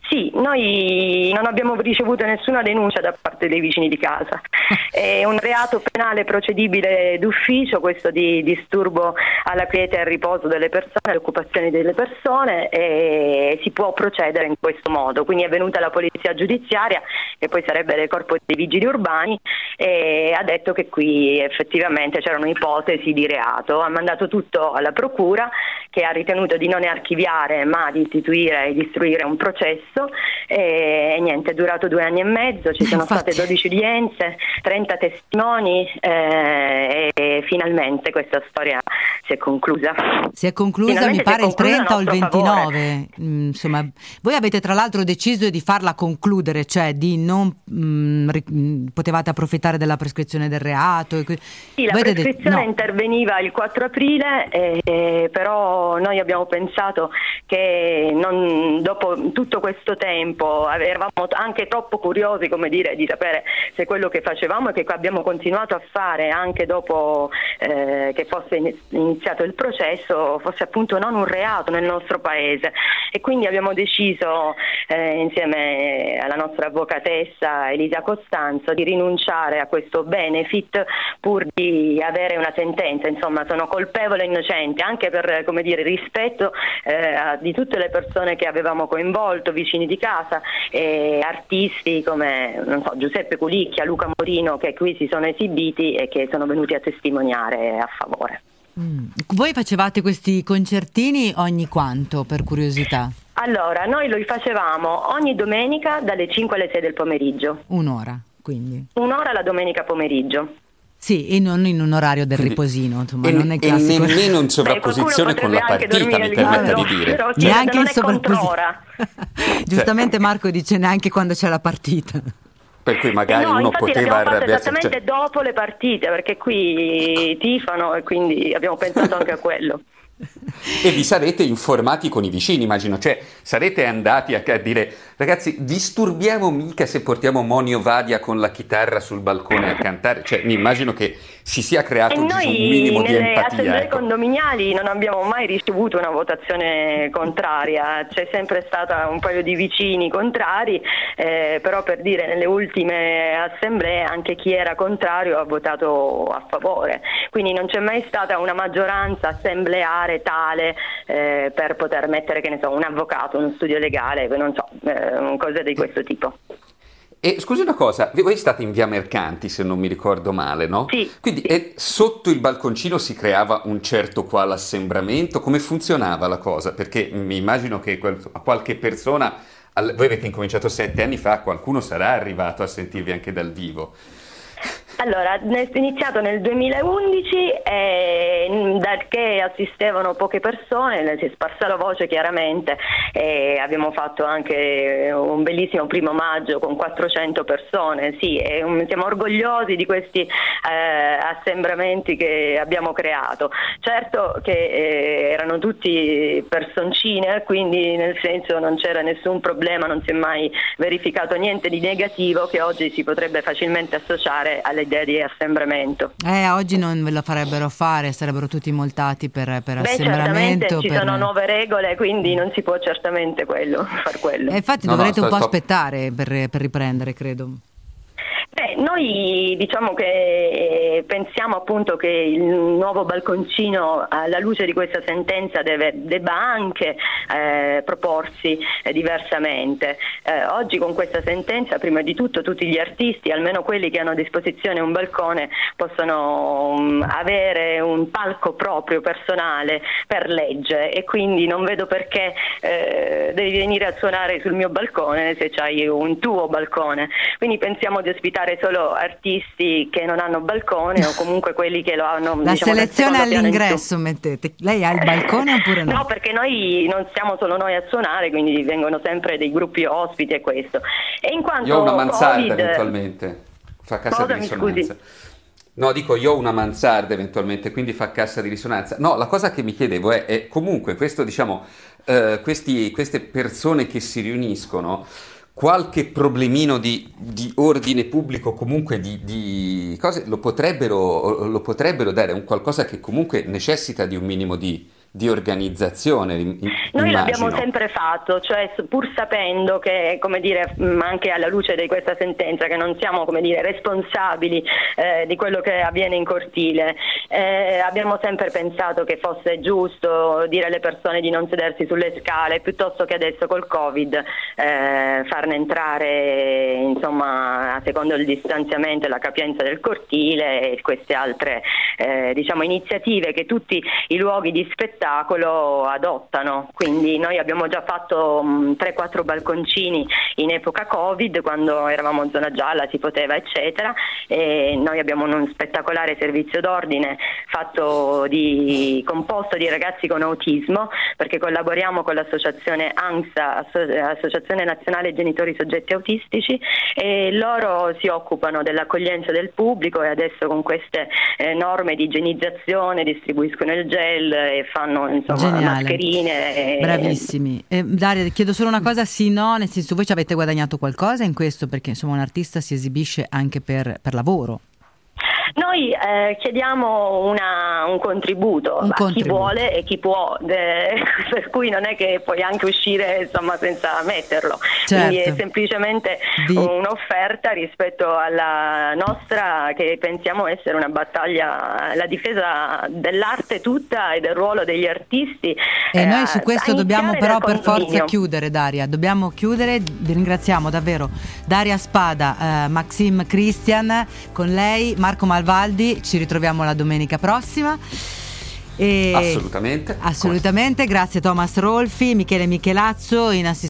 Speaker 15: Sì, noi non abbiamo ricevuto nessuna denuncia da parte dei vicini di casa. È un reato penale procedibile d'ufficio, questo di disturbo alla quiete e al riposo delle persone, alle occupazioni delle persone e si può procedere in questo modo. Quindi è venuta la polizia giudiziaria, che poi sarebbe il corpo dei vigili urbani, e ha detto che qui effettivamente c'erano ipotesi di reato. Ha mandato tutto alla procura che ha ritenuto di non archiviare ma di istituire e di istruire un processo e, e niente, è durato due anni e mezzo, ci sono
Speaker 2: Infatti.
Speaker 15: state 12 udienze, 30 testimoni eh, e finalmente questa storia si è conclusa.
Speaker 2: Si è conclusa,
Speaker 15: Finalmente
Speaker 2: mi pare il 30 o il
Speaker 15: conclusa a nostro favore.
Speaker 2: 29. Mm, insomma, voi avete tra l'altro deciso di farla concludere, cioè di non mm, ri- mm, potevate approfittare della prescrizione del reato. que-
Speaker 15: Sì, la prescrizione
Speaker 2: no.
Speaker 15: interveniva il 4 aprile, eh, eh, però noi abbiamo pensato che non- dopo tutto questo tempo eravamo anche troppo curiosi dire, di sapere se quello che facevamo e che abbiamo continuato a fare anche dopo eh, che fosse ini- iniziato il processo fosse appunto non un reato nel nostro paese. E quindi abbiamo deciso eh, insieme alla nostra avvocatessa Elisa Costanzo di rinunciare a questo benefit pur di avere una sentenza, insomma sono colpevole e innocente anche per dire, rispetto eh, di tutte le persone che avevamo coinvolto, vicini di casa e artisti come non so, Giuseppe Culicchia, Luca Morino che qui si sono esibiti e che sono venuti a testimoniare a favore.
Speaker 2: Mm. Voi facevate questi concertini ogni quanto, per curiosità?
Speaker 15: Allora, noi lo facevamo ogni domenica dalle 5 alle 6 del pomeriggio,
Speaker 2: Un'ora, quindi.
Speaker 15: un'ora la domenica pomeriggio.
Speaker 2: Sì, e non in un orario del riposino, insomma,
Speaker 6: E,
Speaker 2: non è
Speaker 6: e nemmeno in sovrapposizione con la partita, mi permetta di dire.
Speaker 15: però chi-
Speaker 2: Neanche in sovrapposizione. Giustamente Marco dice neanche quando c'è la partita.
Speaker 6: Per cui magari
Speaker 15: no,
Speaker 6: uno poteva arrabbiarsi.
Speaker 15: esattamente
Speaker 6: cioè-
Speaker 15: dopo le partite, perché qui tifano e quindi abbiamo pensato anche a quello.
Speaker 6: E vi sarete informati con i vicini, immagino, cioè sarete andati a, a dire ragazzi disturbiamo mica se portiamo Monio Vadia con la chitarra sul balcone a cantare, cioè mi immagino che si sia creato un, minimo
Speaker 15: noi
Speaker 6: di
Speaker 15: nelle
Speaker 6: empatia.
Speaker 15: assemblee
Speaker 6: ecco.
Speaker 15: condominiali non abbiamo mai ricevuto una votazione contraria, c'è sempre stata un paio di vicini contrari, eh, però per dire nelle ultime assemblee anche chi era contrario ha votato a favore, quindi non c'è mai stata una maggioranza assembleare tale eh, per poter mettere che ne so, un avvocato, uno studio legale, non so, eh, cose di questo tipo.
Speaker 6: E scusi una cosa, voi state in via Mercanti se non mi ricordo male, no?
Speaker 15: Sì.
Speaker 6: Quindi e sotto il balconcino si creava un certo qual assembramento, come funzionava la cosa? Perché mi immagino che quel- a qualche persona, al- voi avete incominciato sette anni fa, qualcuno sarà arrivato a sentirvi anche dal vivo.
Speaker 15: Allora, è iniziato nel 2011 e mh, da che assistevano poche persone, si è sparsa la voce chiaramente e abbiamo fatto anche un bellissimo primo maggio con 400 persone, sì, um, siamo orgogliosi di questi eh, assembramenti che abbiamo creato. Certo che eh, erano tutti personcine, quindi nel senso non c'era nessun problema, non si è mai verificato niente di negativo che oggi si potrebbe facilmente associare all'idea di assembramento.
Speaker 2: Eh, oggi non ve lo farebbero fare, sarebbero tutti multati per, per
Speaker 15: Beh, certamente
Speaker 2: assembramento.
Speaker 15: ci
Speaker 2: per-
Speaker 15: sono nuove regole, quindi non si può certamente quello, far quello.
Speaker 2: Eh, infatti
Speaker 6: No, no,
Speaker 2: dovrete un
Speaker 6: sto-
Speaker 2: po' aspettare per, per riprendere, credo.
Speaker 15: Beh, noi diciamo che eh, pensiamo appunto che il nuovo balconcino alla luce di questa sentenza deve- debba anche eh, proporsi eh, diversamente. Eh, oggi con questa sentenza prima di tutto tutti gli artisti, almeno quelli che hanno a disposizione un balcone, possono mm, avere un palco proprio personale per legge e quindi non vedo perché eh, devi venire a suonare sul mio balcone se hai un tuo balcone. Quindi pensiamo di ospitare solo artisti che non hanno balcone o comunque quelli che lo hanno.
Speaker 2: La
Speaker 15: diciamo,
Speaker 2: selezione all'ingresso mettete. Lei ha il balcone oppure no?
Speaker 15: No, perché noi non siamo solo noi a suonare, quindi vengono sempre dei gruppi ospiti e questo. E in quanto
Speaker 6: Io ho una mansarda
Speaker 15: Covid-
Speaker 6: eventualmente, fa cassa
Speaker 15: Cosa,
Speaker 6: di risonanza. No, dico io ho una mansarda eventualmente, quindi fa cassa di risonanza. No, la cosa che mi chiedevo è, è comunque questo, diciamo, eh, questi- queste persone che si riuniscono, qualche problemino di, di ordine pubblico, comunque di, di cose, lo potrebbero, lo potrebbero dare, un qualcosa che comunque necessita di un minimo di, di organizzazione, im-
Speaker 15: Noi
Speaker 6: immagino.
Speaker 15: l'abbiamo sempre fatto, cioè pur sapendo che, come dire, anche alla luce di questa sentenza, che non siamo, come dire, responsabili eh, di quello che avviene in cortile, eh, abbiamo sempre pensato che fosse giusto dire alle persone di non sedersi sulle scale, piuttosto che adesso col Covid eh, farne entrare, insomma, a secondo il distanziamento e la capienza del cortile e queste altre, eh, diciamo, iniziative che tutti i luoghi di spettacolo spettacolo adottano. Quindi noi abbiamo già fatto mh, 3-4 balconcini in epoca Covid, quando eravamo in zona gialla, si poteva, eccetera. E noi abbiamo uno spettacolare servizio d'ordine fatto di, composto di ragazzi con autismo, perché collaboriamo con l'associazione ANSA, Asso- Associazione Nazionale Genitori Soggetti Autistici, e loro si occupano dell'accoglienza del pubblico e adesso con queste eh, norme di igienizzazione distribuiscono il gel e fanno insomma
Speaker 2: Geniale.
Speaker 15: mascherine. e-
Speaker 2: Bravissimi. Eh, Daria, chiedo solo una cosa, sì, no, nel senso voi ci avete guadagnato qualcosa in questo perché insomma un artista si esibisce anche per, per lavoro.
Speaker 15: Noi eh, chiediamo una- un contributo
Speaker 2: Un
Speaker 15: a chi
Speaker 2: contributo.
Speaker 15: vuole e chi può, de- per cui non è che puoi anche uscire insomma, senza metterlo,
Speaker 2: Certo.
Speaker 15: quindi è semplicemente
Speaker 2: Di-
Speaker 15: un'offerta rispetto alla nostra che pensiamo essere una battaglia, la difesa dell'arte tutta e del ruolo degli artisti.
Speaker 2: E
Speaker 15: eh,
Speaker 2: noi su questo dobbiamo però per forza
Speaker 15: condominio.
Speaker 2: chiudere, Daria. Dobbiamo chiudere. Vi ringraziamo davvero Daria Spada, eh, Maxim Christian, con lei, Marco Malvaldi. Ci ritroviamo la domenica prossima. E-
Speaker 6: Assolutamente.
Speaker 2: Assolutamente, grazie Thomas Rolfi, Michele Michelazzo in assistenza.